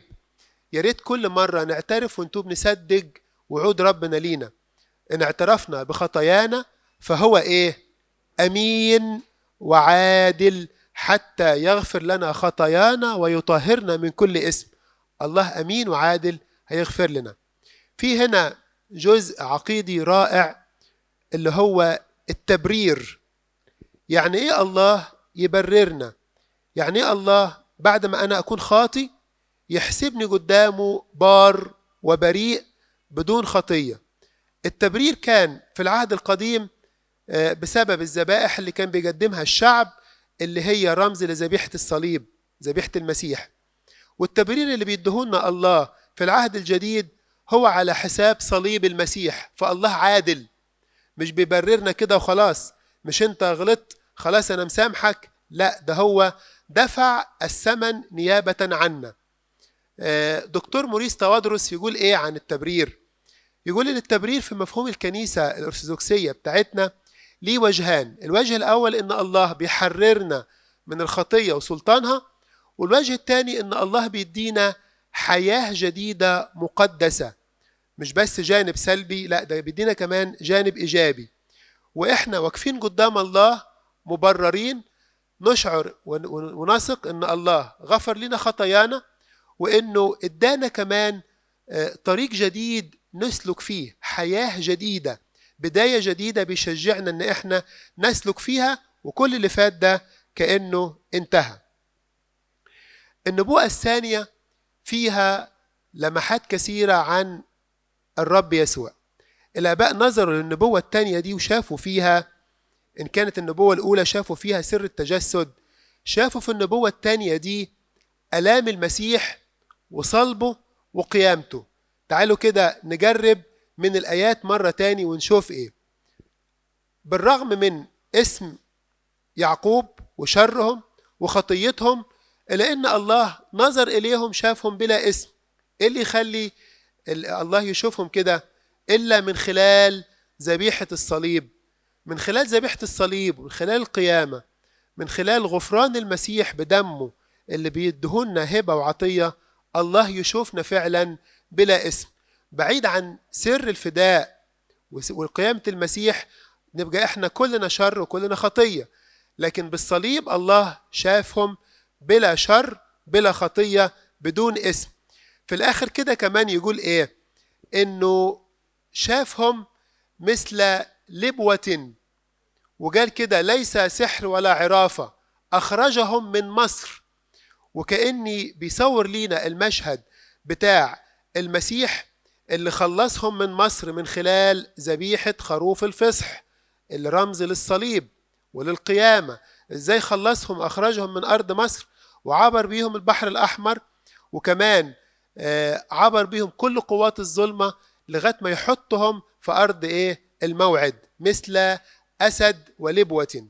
يا ريت كل مرة نعترف ونتوب نصدق وعود ربنا لينا. إن اعترفنا بخطايانا فهو إيه؟ أمين وعادل حتى يغفر لنا خطايانا ويطهرنا من كل اسم. الله أمين وعادل هيغفر لنا. في هنا جزء عقيدي رائع اللي هو التبرير. يعني إيه الله يبررنا؟ يعني إيه الله بعد ما أنا أكون خاطي يحسبني قدامه بار وبريء بدون خطية. التبرير كان في العهد القديم بسبب الذبائح اللي كان بيقدمها الشعب اللي هي رمز لذبيحة الصليب ذبيحة المسيح. والتبرير اللي بيدهولنا الله في العهد الجديد هو على حساب صليب المسيح فالله عادل. مش بيبررنا كده وخلاص. مش انت غلطت خلاص أنا مسامحك. لا ده هو دفع الثمن نيابة عنا. دكتور موريس توادرس يقول إيه عن التبرير؟ يقول إن التبرير في مفهوم الكنيسة الأرثوذكسية بتاعتنا ليه وجهان. الوجه الأول إن الله بيحررنا من الخطية وسلطانها والوجه الثاني إن الله بيدينا حياة جديدة مقدسة مش بس جانب سلبي لا ده بيدينا كمان جانب إيجابي. وإحنا واقفين قدام الله مبررين نشعر ونثق إن الله غفر لنا خطايانا وإنه إدانا كمان طريق جديد نسلك فيه حياة جديدة بداية جديدة بيشجعنا إن إحنا نسلك فيها وكل اللي فات ده كأنه انتهى. النبوءة الثانية فيها لمحات كثيرة عن الرب يسوع. الآباء نظروا للنبوة التانية دي وشافوا فيها إن كانت النبوة الأولى شافوا فيها سر التجسد شافوا في النبوة التانية دي آلام المسيح وصلبه وقيامته. تعالوا كده نجرب من الآيات مرة تاني ونشوف إيه. بالرغم من اسم يعقوب وشرهم وخطيتهم إلا إن الله نظر إليهم شافهم بلا اسم. إيه اللي يخلي الله يشوفهم كده؟ إلا من خلال ذبيحة الصليب. من خلال ذبيحة الصليب ومن خلال القيامة. من خلال غفران المسيح بدمه اللي بيدهولنا هبة وعطية الله يشوفنا فعلا بلا اسم. بعيد عن سر الفداء والقيامة المسيح نبقى إحنا كلنا شر وكلنا خطية. لكن بالصليب الله شافهم بلا شر بلا خطية بدون اسم. في الآخر كده كمان يقول إيه؟ إنه شافهم مثل لبوة. وقال كده ليس سحر ولا عرافة أخرجهم من مصر. وكأني بيصور لينا المشهد بتاع المسيح اللي خلصهم من مصر من خلال ذبيحة خروف الفصح اللي رمز للصليب وللقيامة. إزاي خلصهم أخرجهم من أرض مصر وعبر بيهم البحر الأحمر وكمان عبر بيهم كل قوات الظلمة لغاية ما يحطهم في أرض إيه؟ الموعد مثل أسد ولبوة.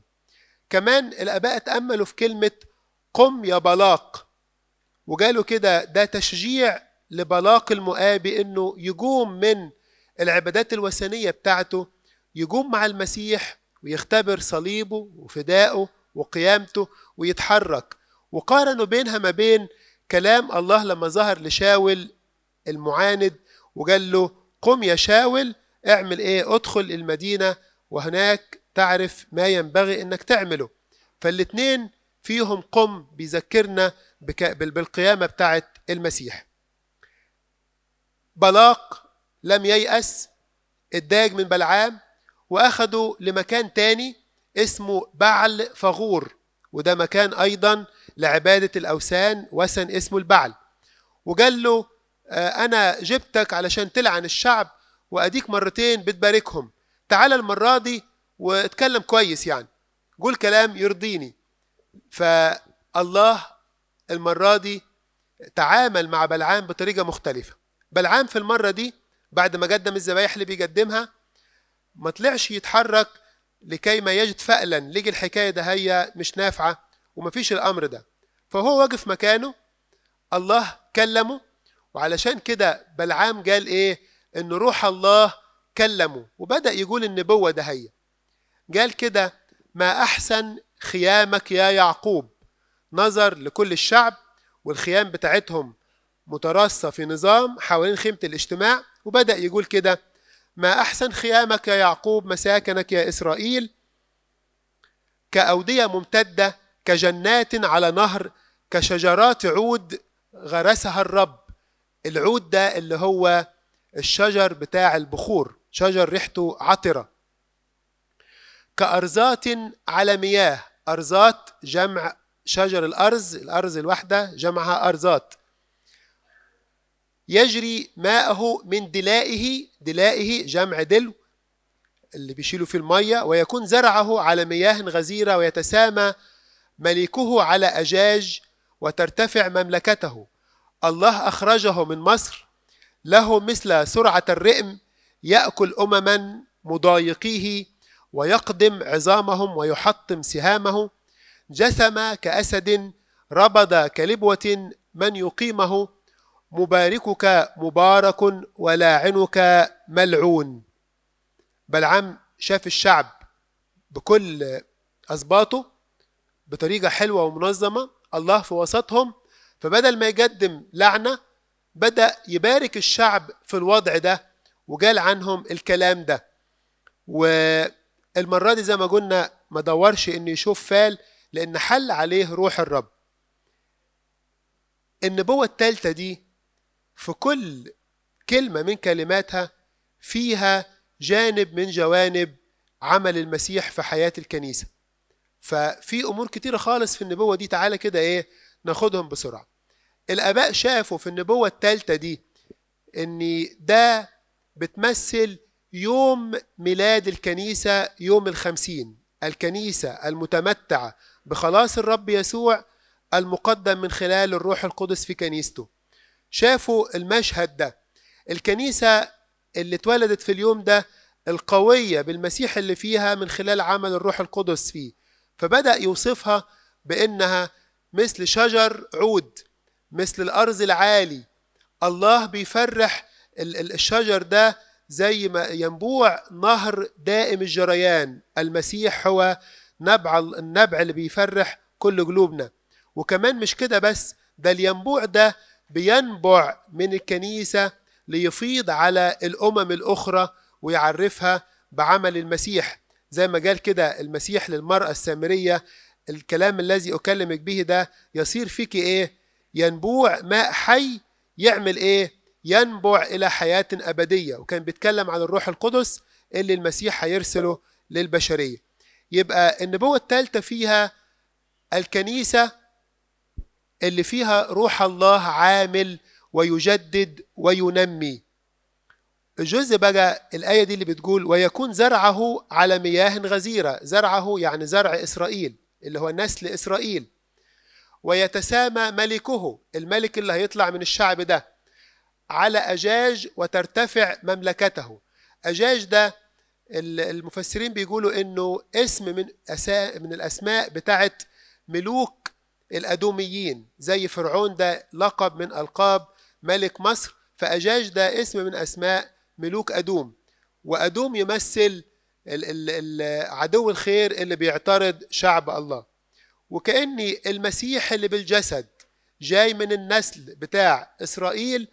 كمان الآباء تأملوا في كلمة قم يا بلاق. وقالوا كده ده تشجيع لبلاق المؤابي إنه يقوم من العبادات الوثنية بتاعته يقوم مع المسيح ويختبر صليبه وفدائه وقيامته ويتحرك. وقارنوا بينها ما بين كلام الله لما ظهر لشاول المعاند وقال له قم يا شاول اعمل إيه؟ ادخل المدينة وهناك تعرف ما ينبغي إنك تعمله. فالاتنين فيهم قم بيذكرنا بالقيامة بتاعت المسيح. بلاق لم ييأس اتضايق من بلعام واخدوا لمكان تاني اسمه بعل فغور وده مكان أيضا لعبادة الأوثان وثن اسمه البعل. وقال له أنا جبتك علشان تلعن الشعب وأديك مرتين بتباركهم. تعال المرة دي واتكلم كويس يعني. قول كلام يرضيني. فالله المرة دي تعامل مع بلعام بطريقة مختلفة. بلعام في المرة دي بعد ما قدم الذبايح اللي بيقدمها ما طلعش يتحرك لكي ما يجد فألا. لقي الحكاية ده هي مش نافعة ومفيش الأمر ده. فهو واقف مكانه الله كلمه وعلشان كده بلعام قال إيه؟ إن روح الله كلمه. وبدأ يقول النبوة ده هي. قال كده ما أحسن خيامك يا يعقوب. نظر لكل الشعب والخيام بتاعتهم متراصة في نظام حوالين خيمة الاجتماع وبدأ يقول كده ما أحسن خيامك يا يعقوب مساكنك يا إسرائيل؟ كأودية ممتدة كجنات على نهر كشجرات عود غرسها الرب. العود ده اللي هو الشجر بتاع البخور شجر ريحته عطرة. كأرزات على مياه أرزات جمع شجر الأرز الأرز الواحدة جمعها أرزات. يجري ماءه من دلائه دلائه جمع دلو اللي بيشيلوا في المية ويكون زرعه على مياه غزيرة ويتسامى ملكه على أجاج وترتفع مملكته. الله أخرجه من مصر. له مثل سرعة الرئم يأكل أمما مضايقيه ويقدم عظامهم ويحطم سهامه جثم كأسد ربض كلبوة من يقيمه؟ مباركك مبارك ولاعنك ملعون. بلعام شاف الشعب بكل أسباطه بطريقة حلوة ومنظمة الله في وسطهم. فبدل ما يقدم لعنة بدأ يبارك الشعب في الوضع ده وقال عنهم الكلام ده. والمرة دي زي ما قلنا ما دورش إنه يشوف فال لأن حل عليه روح الرب. النبوة التالتة دي في كل كلمة من كلماتها فيها جانب من جوانب عمل المسيح في حياة الكنيسة. ففي أمور كتيرة خالص في النبوة دي تعالى كده إيه ناخدهم بسرعة. الآباء شافوا في النبوة التالتة دي إن ده بتمثل يوم ميلاد الكنيسة يوم الخمسين. الكنيسة المتمتعة بخلاص الرب يسوع المقدم من خلال الروح القدس في كنيسته. شافوا المشهد ده. الكنيسة اللي اتولدت في اليوم ده القوية بالمسيح اللي فيها من خلال عمل الروح القدس فيه. فبدأ يوصفها بأنها مثل شجر عود مثل الأرز العالي. الله بيفرح الشجر ده زي ما ينبوع نهر دائم الجريان. المسيح هو نبع النبع اللي بيفرح كل قلوبنا. وكمان مش كده بس ده الينبوع ده بينبع من الكنيسة ليفيض على الأمم الأخرى ويعرفها بعمل المسيح. زي ما قال كده المسيح للمرأة السامرية الكلام الذي أكلمك به ده يصير فيك إيه؟ ينبوع ماء حي يعمل إيه؟ ينبع إلى حياة أبدية. وكان بيتكلم عن الروح القدس اللي المسيح هيرسله للبشرية. يبقى النبوة الثالثة فيها الكنيسة اللي فيها روح الله عامل ويجدد وينمي. الجزء بقى الآية دي اللي بتقول ويكون زرعه على مياه غزيرة. زرعه يعني زرع إسرائيل اللي هو نسل إسرائيل. ويتسامى ملكه الملك اللي هيطلع من الشعب ده. على أجاج وترتفع مملكته. أجاج ده المفسرين بيقولوا إنه اسم من أسا من الأسماء بتاعت ملوك الأدوميين زي فرعون ده لقب من ألقاب ملك مصر فأجاج ده اسم من أسماء ملوك أدوم. وأدوم يمثل عدو الخير اللي بيعترض شعب الله. وكأني المسيح اللي بالجسد جاي من النسل بتاع إسرائيل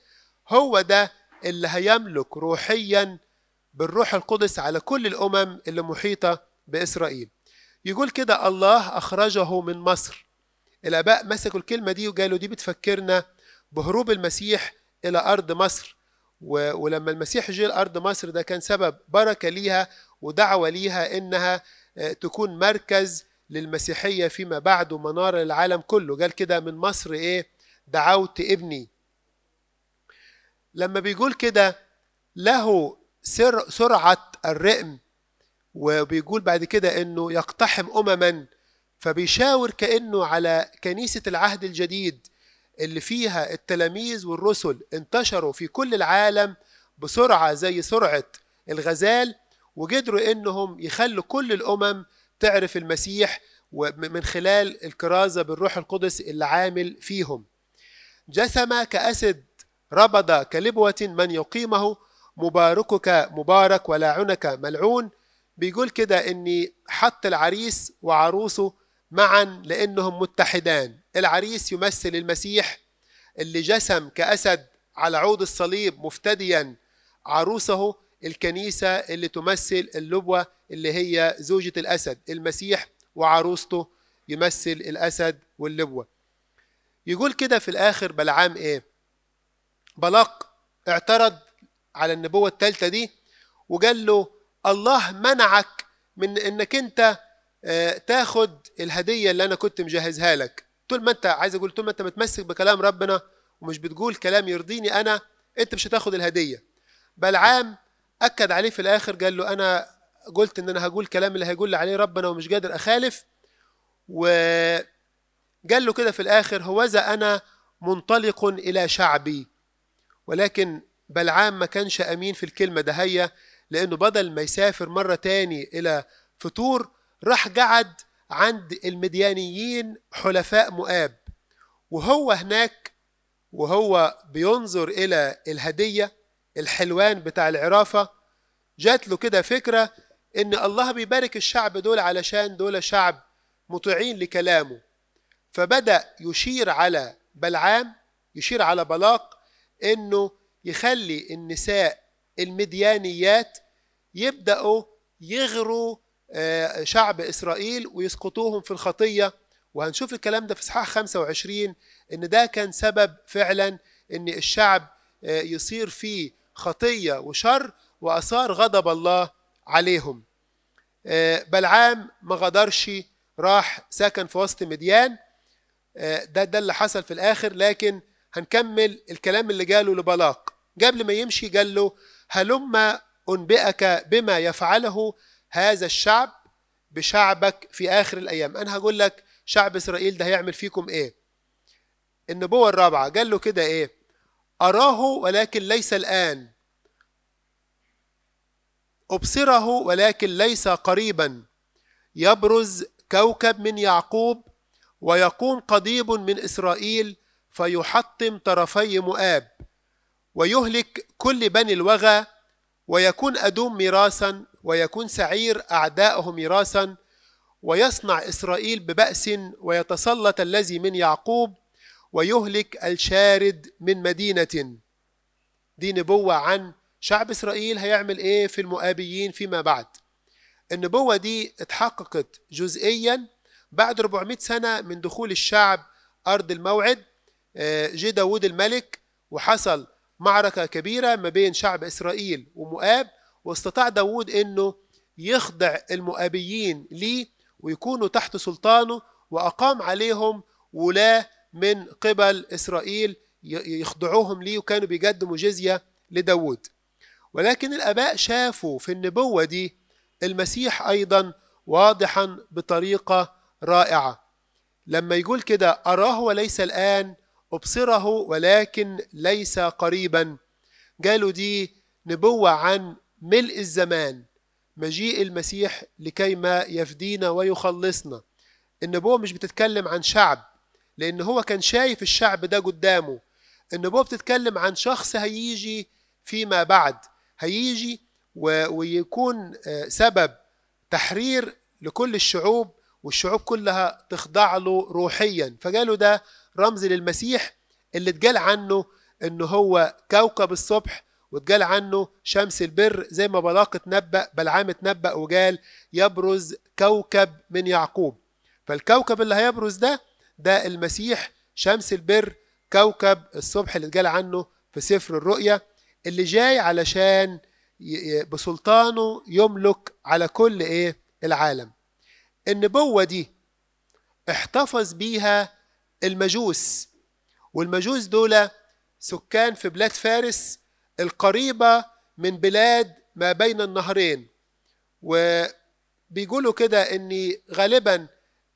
هو ده اللي هيملك روحيا بالروح القدس على كل الأمم اللي محيطة بإسرائيل. يقول كده الله أخرجه من مصر. الآباء مسكوا الكلمة دي وقالوا دي بتفكرنا بهروب المسيح إلى أرض مصر. ولما المسيح جه لأرض مصر ده كان سبب بركة ليها ودعوة ليها إنها تكون مركز للمسيحية فيما بعد ومنارة للعالم كله. قال كده من مصر إيه؟ دعوت ابني. لما بيقول كده له سر سرعة الرئم وبيقول بعد كده إنه يقتحم أمما فبيشاور كأنه على كنيسة العهد الجديد اللي فيها التلاميذ والرسل انتشروا في كل العالم بسرعة زي سرعة الغزال وقدروا إنهم يخلوا كل الأمم تعرف المسيح ومن خلال الكرازة بالروح القدس اللي عامل فيهم. جسم كأسد ربض كلبوة من يقيمه مباركك مبارك ولاعنك ملعون. بيقول كده إني حط العريس وعروسه معا لأنهم متحدان. العريس يمثل المسيح اللي جسم كأسد على عود الصليب مفتديا. عروسه الكنيسة اللي تمثل اللبوة اللي هي زوجة الأسد. المسيح وعروسته يمثل الأسد واللبوة. يقول كده في الآخر بلعام إيه؟ بلاق اعترض على النبوة الثالثة دي وقال له الله منعك من إنك أنت تاخد الهدية اللي أنا كنت مجهزها لك. طول ما أنت عايز أقول طول ما أنت متمسك بكلام ربنا ومش بتقول كلام يرضيني أنا أنت مش هتاخد الهدية. بلعام أكد عليه في الآخر قال له أنا قلت إن أنا هقول كلام اللي هيقول عليه ربنا ومش قادر أخالف. وقال له كده في الآخر هوذا أنا منطلق إلى شعبي. ولكن بلعام ما كانش أمين في الكلمة ده هي لأنه بدل ما يسافر مرة تاني إلى فطور راح قعد عند المديانيين حلفاء مؤاب. وهو هناك وهو بينظر إلى الهدية الحلوان بتاع العرافة جات له كده فكرة إن الله بيبارك الشعب دول علشان دول شعب مطيعين لكلامه. فبدأ يشير على بلعام يشير على بلاق إنه يخلي النساء المديانيات يبدأوا يغروا شعب إسرائيل ويسقطوهم في الخطية. وهنشوف الكلام ده في إصحاح 25 إن ده كان سبب فعلا إن الشعب يصير فيه خطية وشر وأثار غضب الله عليهم. بلعام ما غدرش راح سكن في وسط مديان. ده ده اللي حصل في الآخر لكن هنكمل الكلام اللي قاله لبلاق. قبل ما يمشي قال له هلما أنبئك بما يفعله هذا الشعب بشعبك في آخر الأيام. أنا هقول لك شعب إسرائيل ده هيعمل فيكم إيه؟ النبوة الرابعة. قال له كده إيه؟ أراه ولكن ليس الآن. أبصره ولكن ليس قريبا. يبرز كوكب من يعقوب ويقوم قضيب من إسرائيل فيحطم طرفي مؤاب ويهلك كل بني الوغى ويكون أدوم ميراثا ويكون سعير أعداؤه ميراثا ويصنع إسرائيل ببأس ويتسلط الذي من يعقوب ويهلك الشارد من مدينة. دي نبوة عن شعب إسرائيل هيعمل إيه في المؤابيين فيما بعد؟ النبوة دي اتحققت جزئيا بعد 400 سنة من دخول الشعب أرض الموعد جه داود الملك وحصل معركة كبيرة ما بين شعب إسرائيل ومؤاب واستطاع داود أنه يخضع المؤابيين ليه ويكونوا تحت سلطانه وأقام عليهم ولاة من قبل إسرائيل يخضعوهم ليه وكانوا بيقدموا جزية لداود ولكن الآباء شافوا في النبوة دي المسيح أيضا واضحا بطريقة رائعة. لما يقول كده أراه وليس الآن أبصره ولكن ليس قريبا. قالوا دي نبوة عن ملء الزمان مجيء المسيح لكي ما يفدينا ويخلصنا. النبوة مش بتتكلم عن شعب لأن هو كان شايف الشعب ده قدامه. النبوة بتتكلم عن شخص هيجي فيما بعد هيجي ويكون سبب تحرير لكل الشعوب والشعوب كلها تخضع له روحيا. فقالوا ده رمز للمسيح اللي اتقال عنه إنه هو كوكب الصبح واتقال عنه شمس البر زي ما بلاق اتنبأ بلعام اتنبأ وقال يبرز كوكب من يعقوب. فالكوكب اللي هيبرز ده ده المسيح شمس البر كوكب الصبح اللي اتقال عنه في سفر الرؤيا اللي جاي علشان بسلطانه يملك على كل إيه؟ العالم. النبوة دي احتفظ بيها المجوس. والمجوس دول سكان في بلاد فارس القريبة من بلاد ما بين النهرين. وبيقولوا كده إن غالبا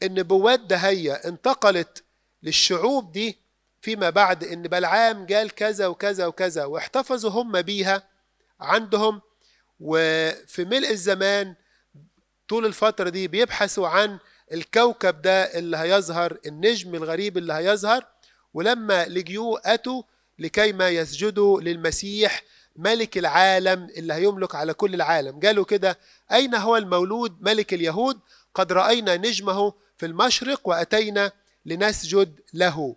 النبوات ده هي انتقلت للشعوب دي فيما بعد إن بلعام قال كذا وكذا وكذا واحتفظوا هم بيها عندهم. وفي ملء الزمان طول الفترة دي بيبحثوا عن الكوكب ده اللي هيظهر النجم الغريب اللي هيظهر. ولما لجيوه أتوا لكي ما يسجدوا للمسيح ملك العالم اللي هيملك على كل العالم. قالوا كده أين هو المولود ملك اليهود؟ قد رأينا نجمه في المشرق وأتينا لنسجد له.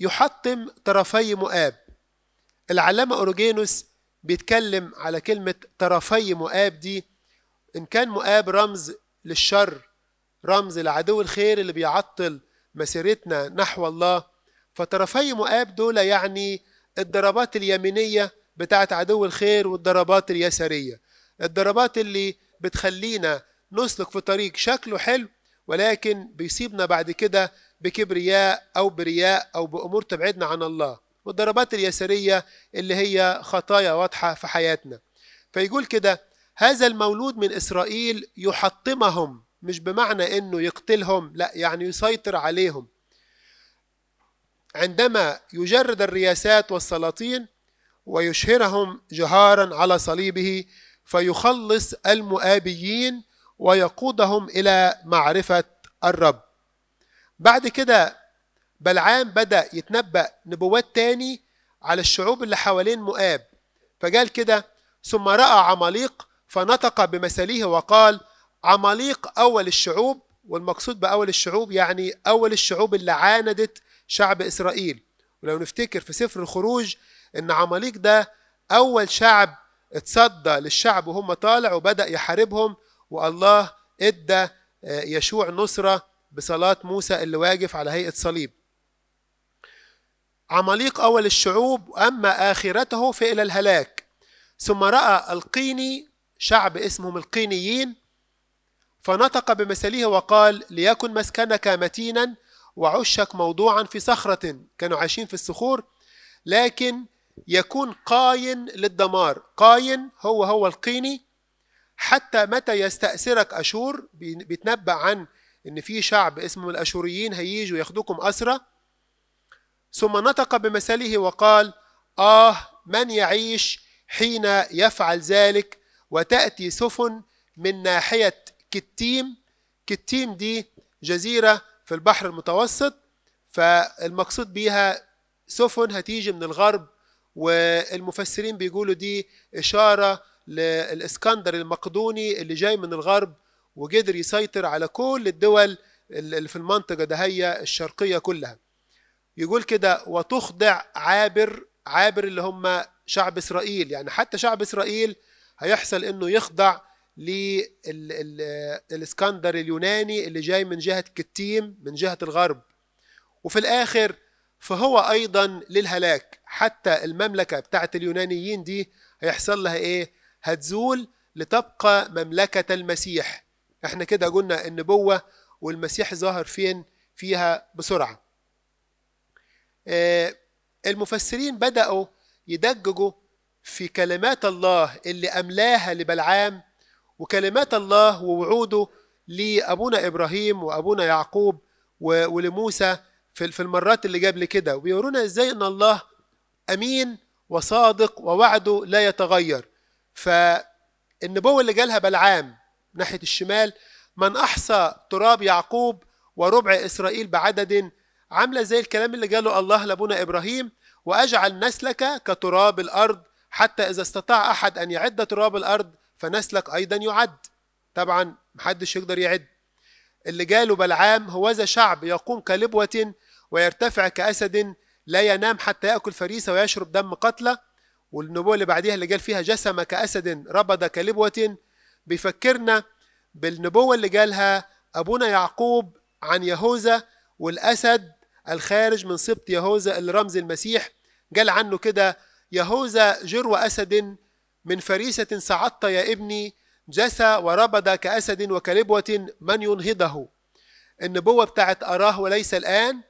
يحطم طرفي مؤاب. العلامة أوروجينوس بيتكلم على كلمة طرفي مؤاب دي إن كان مؤاب رمز للشر رمز لعدو الخير اللي بيعطل مسيرتنا نحو الله فطرفي مؤاب دول يعني الضربات اليمينية بتاعت عدو الخير والضربات اليسارية. الضربات اللي بتخلينا نسلك في طريق شكله حلو ولكن بيصيبنا بعد كده بكبرياء أو برياء أو بأمور تبعدنا عن الله. والضربات اليسارية اللي هي خطايا واضحة في حياتنا. فيقول كده هذا المولود من إسرائيل يحطمهم مش بمعنى أنه يقتلهم لا يعني يسيطر عليهم. عندما يجرد الرياسات والسلاطين ويشهرهم جهارا على صليبه فيخلص المؤابيين ويقودهم إلى معرفة الرب. بعد كده بلعام بدأ يتنبأ نبوات تاني على الشعوب اللي حوالين مؤاب. فقال كده ثم رأى عماليق فنطق بمثله وقال عماليق أول الشعوب والمقصود بأول الشعوب يعني أول الشعوب اللي عاندت شعب إسرائيل. ولو نفتكر في سفر الخروج إن عماليق ده أول شعب اتصدى للشعب وهم طالع وبدأ يحاربهم والله إدى يشوع نصرة بصلاة موسى اللي واقف على هيئة صليب. عماليق أول الشعوب أما آخرته فإلى الهلاك. ثم رأى القيني شعب اسمهم القينيين فنطق بمثله وقال ليكن مسكنك متينا وعشك موضوعا في صخرة كانوا عايشين في الصخور لكن يكون قاين للدمار قاين هو هو القيني حتى متى يستأسرك أشور؟ بيتنبأ عن إن في شعب اسمه الأشوريين هيجوا ياخدوكم أسرى ثم نطق بمثله وقال آه من يعيش حين يفعل ذلك وتأتي سفن من ناحية كتيم. كتيم دي جزيرة في البحر المتوسط فالمقصود بيها سفن هتيجي من الغرب والمفسرين بيقولوا دي إشارة للإسكندر المقدوني اللي جاي من الغرب وقدر يسيطر على كل الدول اللي في المنطقة دهية الشرقية كلها. يقول كده وتخضع عابر عابر اللي هم شعب إسرائيل. يعني حتى شعب إسرائيل هيحصل إنه يخضع للإسكندر اليوناني اللي جاي من جهة كتيم من جهة الغرب. وفي الآخر فهو أيضا للهلاك. حتى المملكة بتاعت اليونانيين دي هيحصل لها إيه؟ هتزول لتبقى مملكة المسيح. إحنا كده قلنا النبوة والمسيح ظاهر فين؟ فيها بسرعة. المفسرين بدأوا يدججوا في كلمات الله اللي أملاها لبلعام وكلمات الله ووعوده لأبونا إبراهيم وأبونا يعقوب ولموسى في المرات اللي قبل كده. وبيورونا إزاي أن الله أمين وصادق ووعده لا يتغير. فالنبوة اللي جالها بلعام ناحية الشمال من أحصى تراب يعقوب وربع إسرائيل بعدد عاملة زي الكلام اللي قاله الله لأبونا إبراهيم وأجعل نسلك كتراب الأرض حتى إذا استطاع أحد أن يعد تراب الأرض فنسلك أيضا يعد. طبعا محدش يقدر يعد. اللي قاله بلعام هو ذا شعب يقوم كلبوة ويرتفع كأسد لا ينام حتى يأكل فريسة ويشرب دم قتلى والنبوة اللي بعديها اللي قال فيها جسم كأسد ربض كلبوة. بيفكرنا بالنبوة اللي قالها أبونا يعقوب عن يهوذا والأسد الخارج من سبط يهوذا اللي رمز المسيح. قال عنه كده يهوذا جرو أسد من فريسة صعدت يا ابني جسى وربد كأسد وكلبوة من ينهضه. النبوة بتاعت أراه وليس الآن.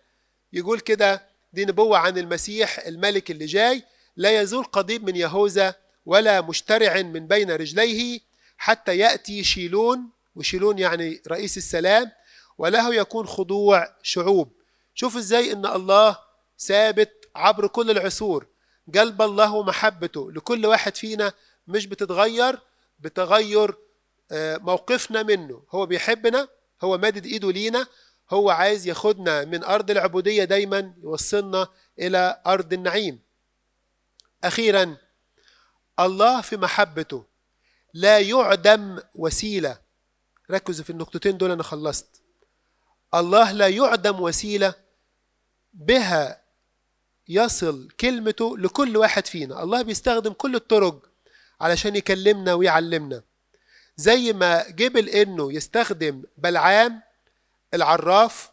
يقول كده دي نبوة عن المسيح الملك اللي جاي. لا يزول قضيب من يهوذا ولا مشترع من بين رجليه. حتى يأتي شيلون وشيلون يعني رئيس السلام وله يكون خضوع شعوب. شوف إزاي إن الله ثابت عبر كل العصور. قلب الله ومحبته. لكل واحد فينا مش بتتغير بتغير موقفنا منه. هو بيحبنا هو مادد إيده لينا هو عايز ياخدنا من أرض العبودية دايما يوصلنا إلى أرض النعيم. أخيرا الله في محبته. لا يعدم وسيلة. ركزوا في النقطتين دول أنا خلصت. الله لا يعدم وسيلة بها يصل كلمته لكل واحد فينا. الله بيستخدم كل الطرق علشان يكلمنا ويعلمنا. زي ما جبل إنه يستخدم بلعام العراف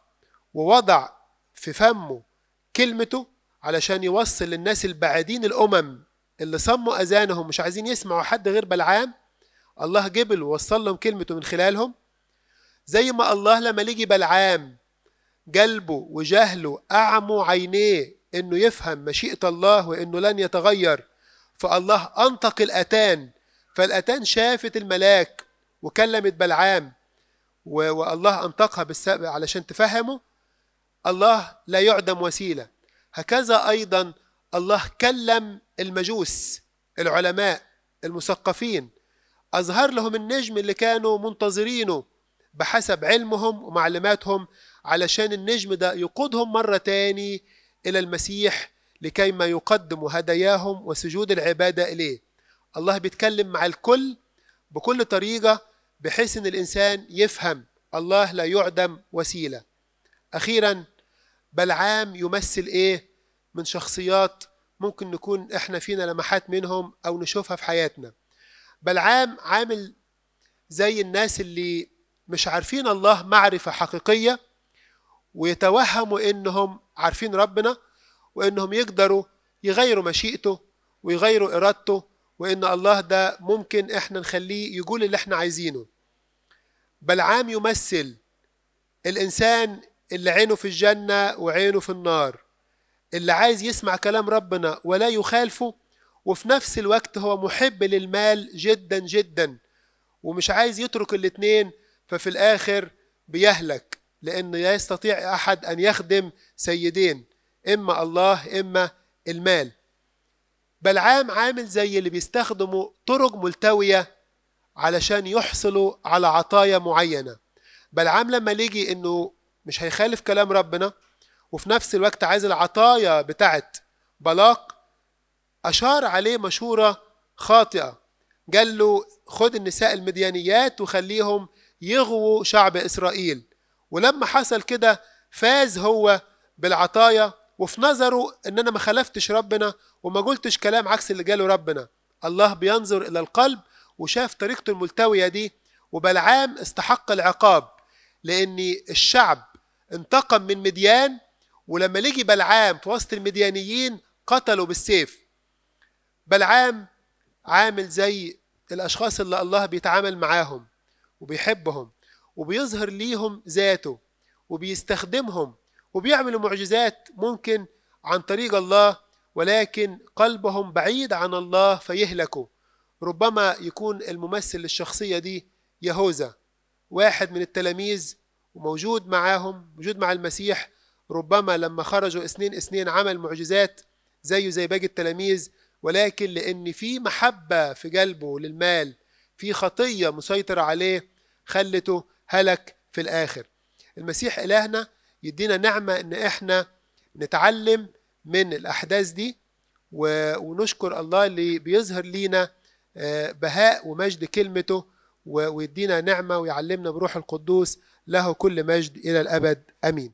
ووضع في فمه كلمته علشان يوصل للناس البعيدين الأمم اللي صموا أذانهم مش عايزين يسمعوا حد غير بلعام. الله جبل ووصل لهم كلمته من خلالهم. زي ما الله لما لجي بلعام قلبه وجهله أعموا عينيه إنه يفهم مشيئة الله وإنه لن يتغير. فالله أنطق الأتان. فالأتان شافت الملاك وكلمت بلعام. والله أنطقها بالسبب علشان تفهمه. الله لا يعدم وسيلة. هكذا أيضا الله كلم المجوس العلماء المثقفين. أظهر لهم النجم اللي كانوا منتظرينه بحسب علمهم ومعلوماتهم علشان النجم ده يقودهم مرة تاني إلى المسيح لكي ما يقدموا هداياهم وسجود العبادة إليه. الله بيتكلم مع الكل بكل طريقة بحيث أن الإنسان يفهم الله لا يعدم وسيلة. أخيرا بلعام يمثل إيه؟ من شخصيات ممكن نكون إحنا فينا لمحات منهم أو نشوفها في حياتنا. بلعام عامل زي الناس اللي مش عارفين الله معرفة حقيقية ويتوهموا إنهم عارفين ربنا وإنهم يقدروا يغيروا مشيئته ويغيروا إرادته وإن الله ده ممكن إحنا نخليه يقول اللي إحنا عايزينه. بلعام يمثل الإنسان اللي عينه في الجنة وعينه في النار اللي عايز يسمع كلام ربنا ولا يخالفه وفي نفس الوقت هو محب للمال جدا جدا ومش عايز يترك الاتنين ففي الآخر بيهلك. لأن لا يستطيع أحد أن يخدم سيدين إما الله إما المال. بلعام عامل زي اللي بيستخدموا طرق ملتوية علشان يحصلوا على عطايا معينة. بلعام لما لقي إنه مش هيخالف كلام ربنا وفي نفس الوقت عايز العطايا بتاعت بلاق أشار عليه مشورة خاطئة. قال له خد النساء المديانيات وخليهم يغووا شعب إسرائيل. ولما حصل كده فاز هو بالعطايا وفي نظره ان أنا ما خالفتش ربنا وما قلتش كلام عكس اللي قاله ربنا. الله بينظر إلى القلب وشاف طريقته الملتوية دي وبلعام استحق العقاب لأن الشعب انتقم من مديان ولما لجي بلعام في وسط المديانيين قتلوا بالسيف. بلعام عامل زي الأشخاص اللي الله بيتعامل معاهم وبيحبهم. وبيظهر ليهم ذاته وبيستخدمهم وبيعملوا معجزات ممكن عن طريق الله ولكن قلبهم بعيد عن الله فيهلكوا. ربما يكون الممثل للشخصية دي يهوذا واحد من التلاميذ وموجود معاهم موجود مع المسيح. ربما لما خرجوا اثنين اثنين عمل معجزات زيه زي باقي التلاميذ ولكن لأن في محبة في قلبه للمال في خطية مسيطرة عليه خلته هلك في الآخر. المسيح إلهنا يدينا نعمة إن إحنا نتعلم من الأحداث دي ونشكر الله اللي بيظهر لينا بهاء ومجد كلمته ويدينا نعمة ويعلمنا بروح القدوس له كل مجد إلى الأبد. أمين.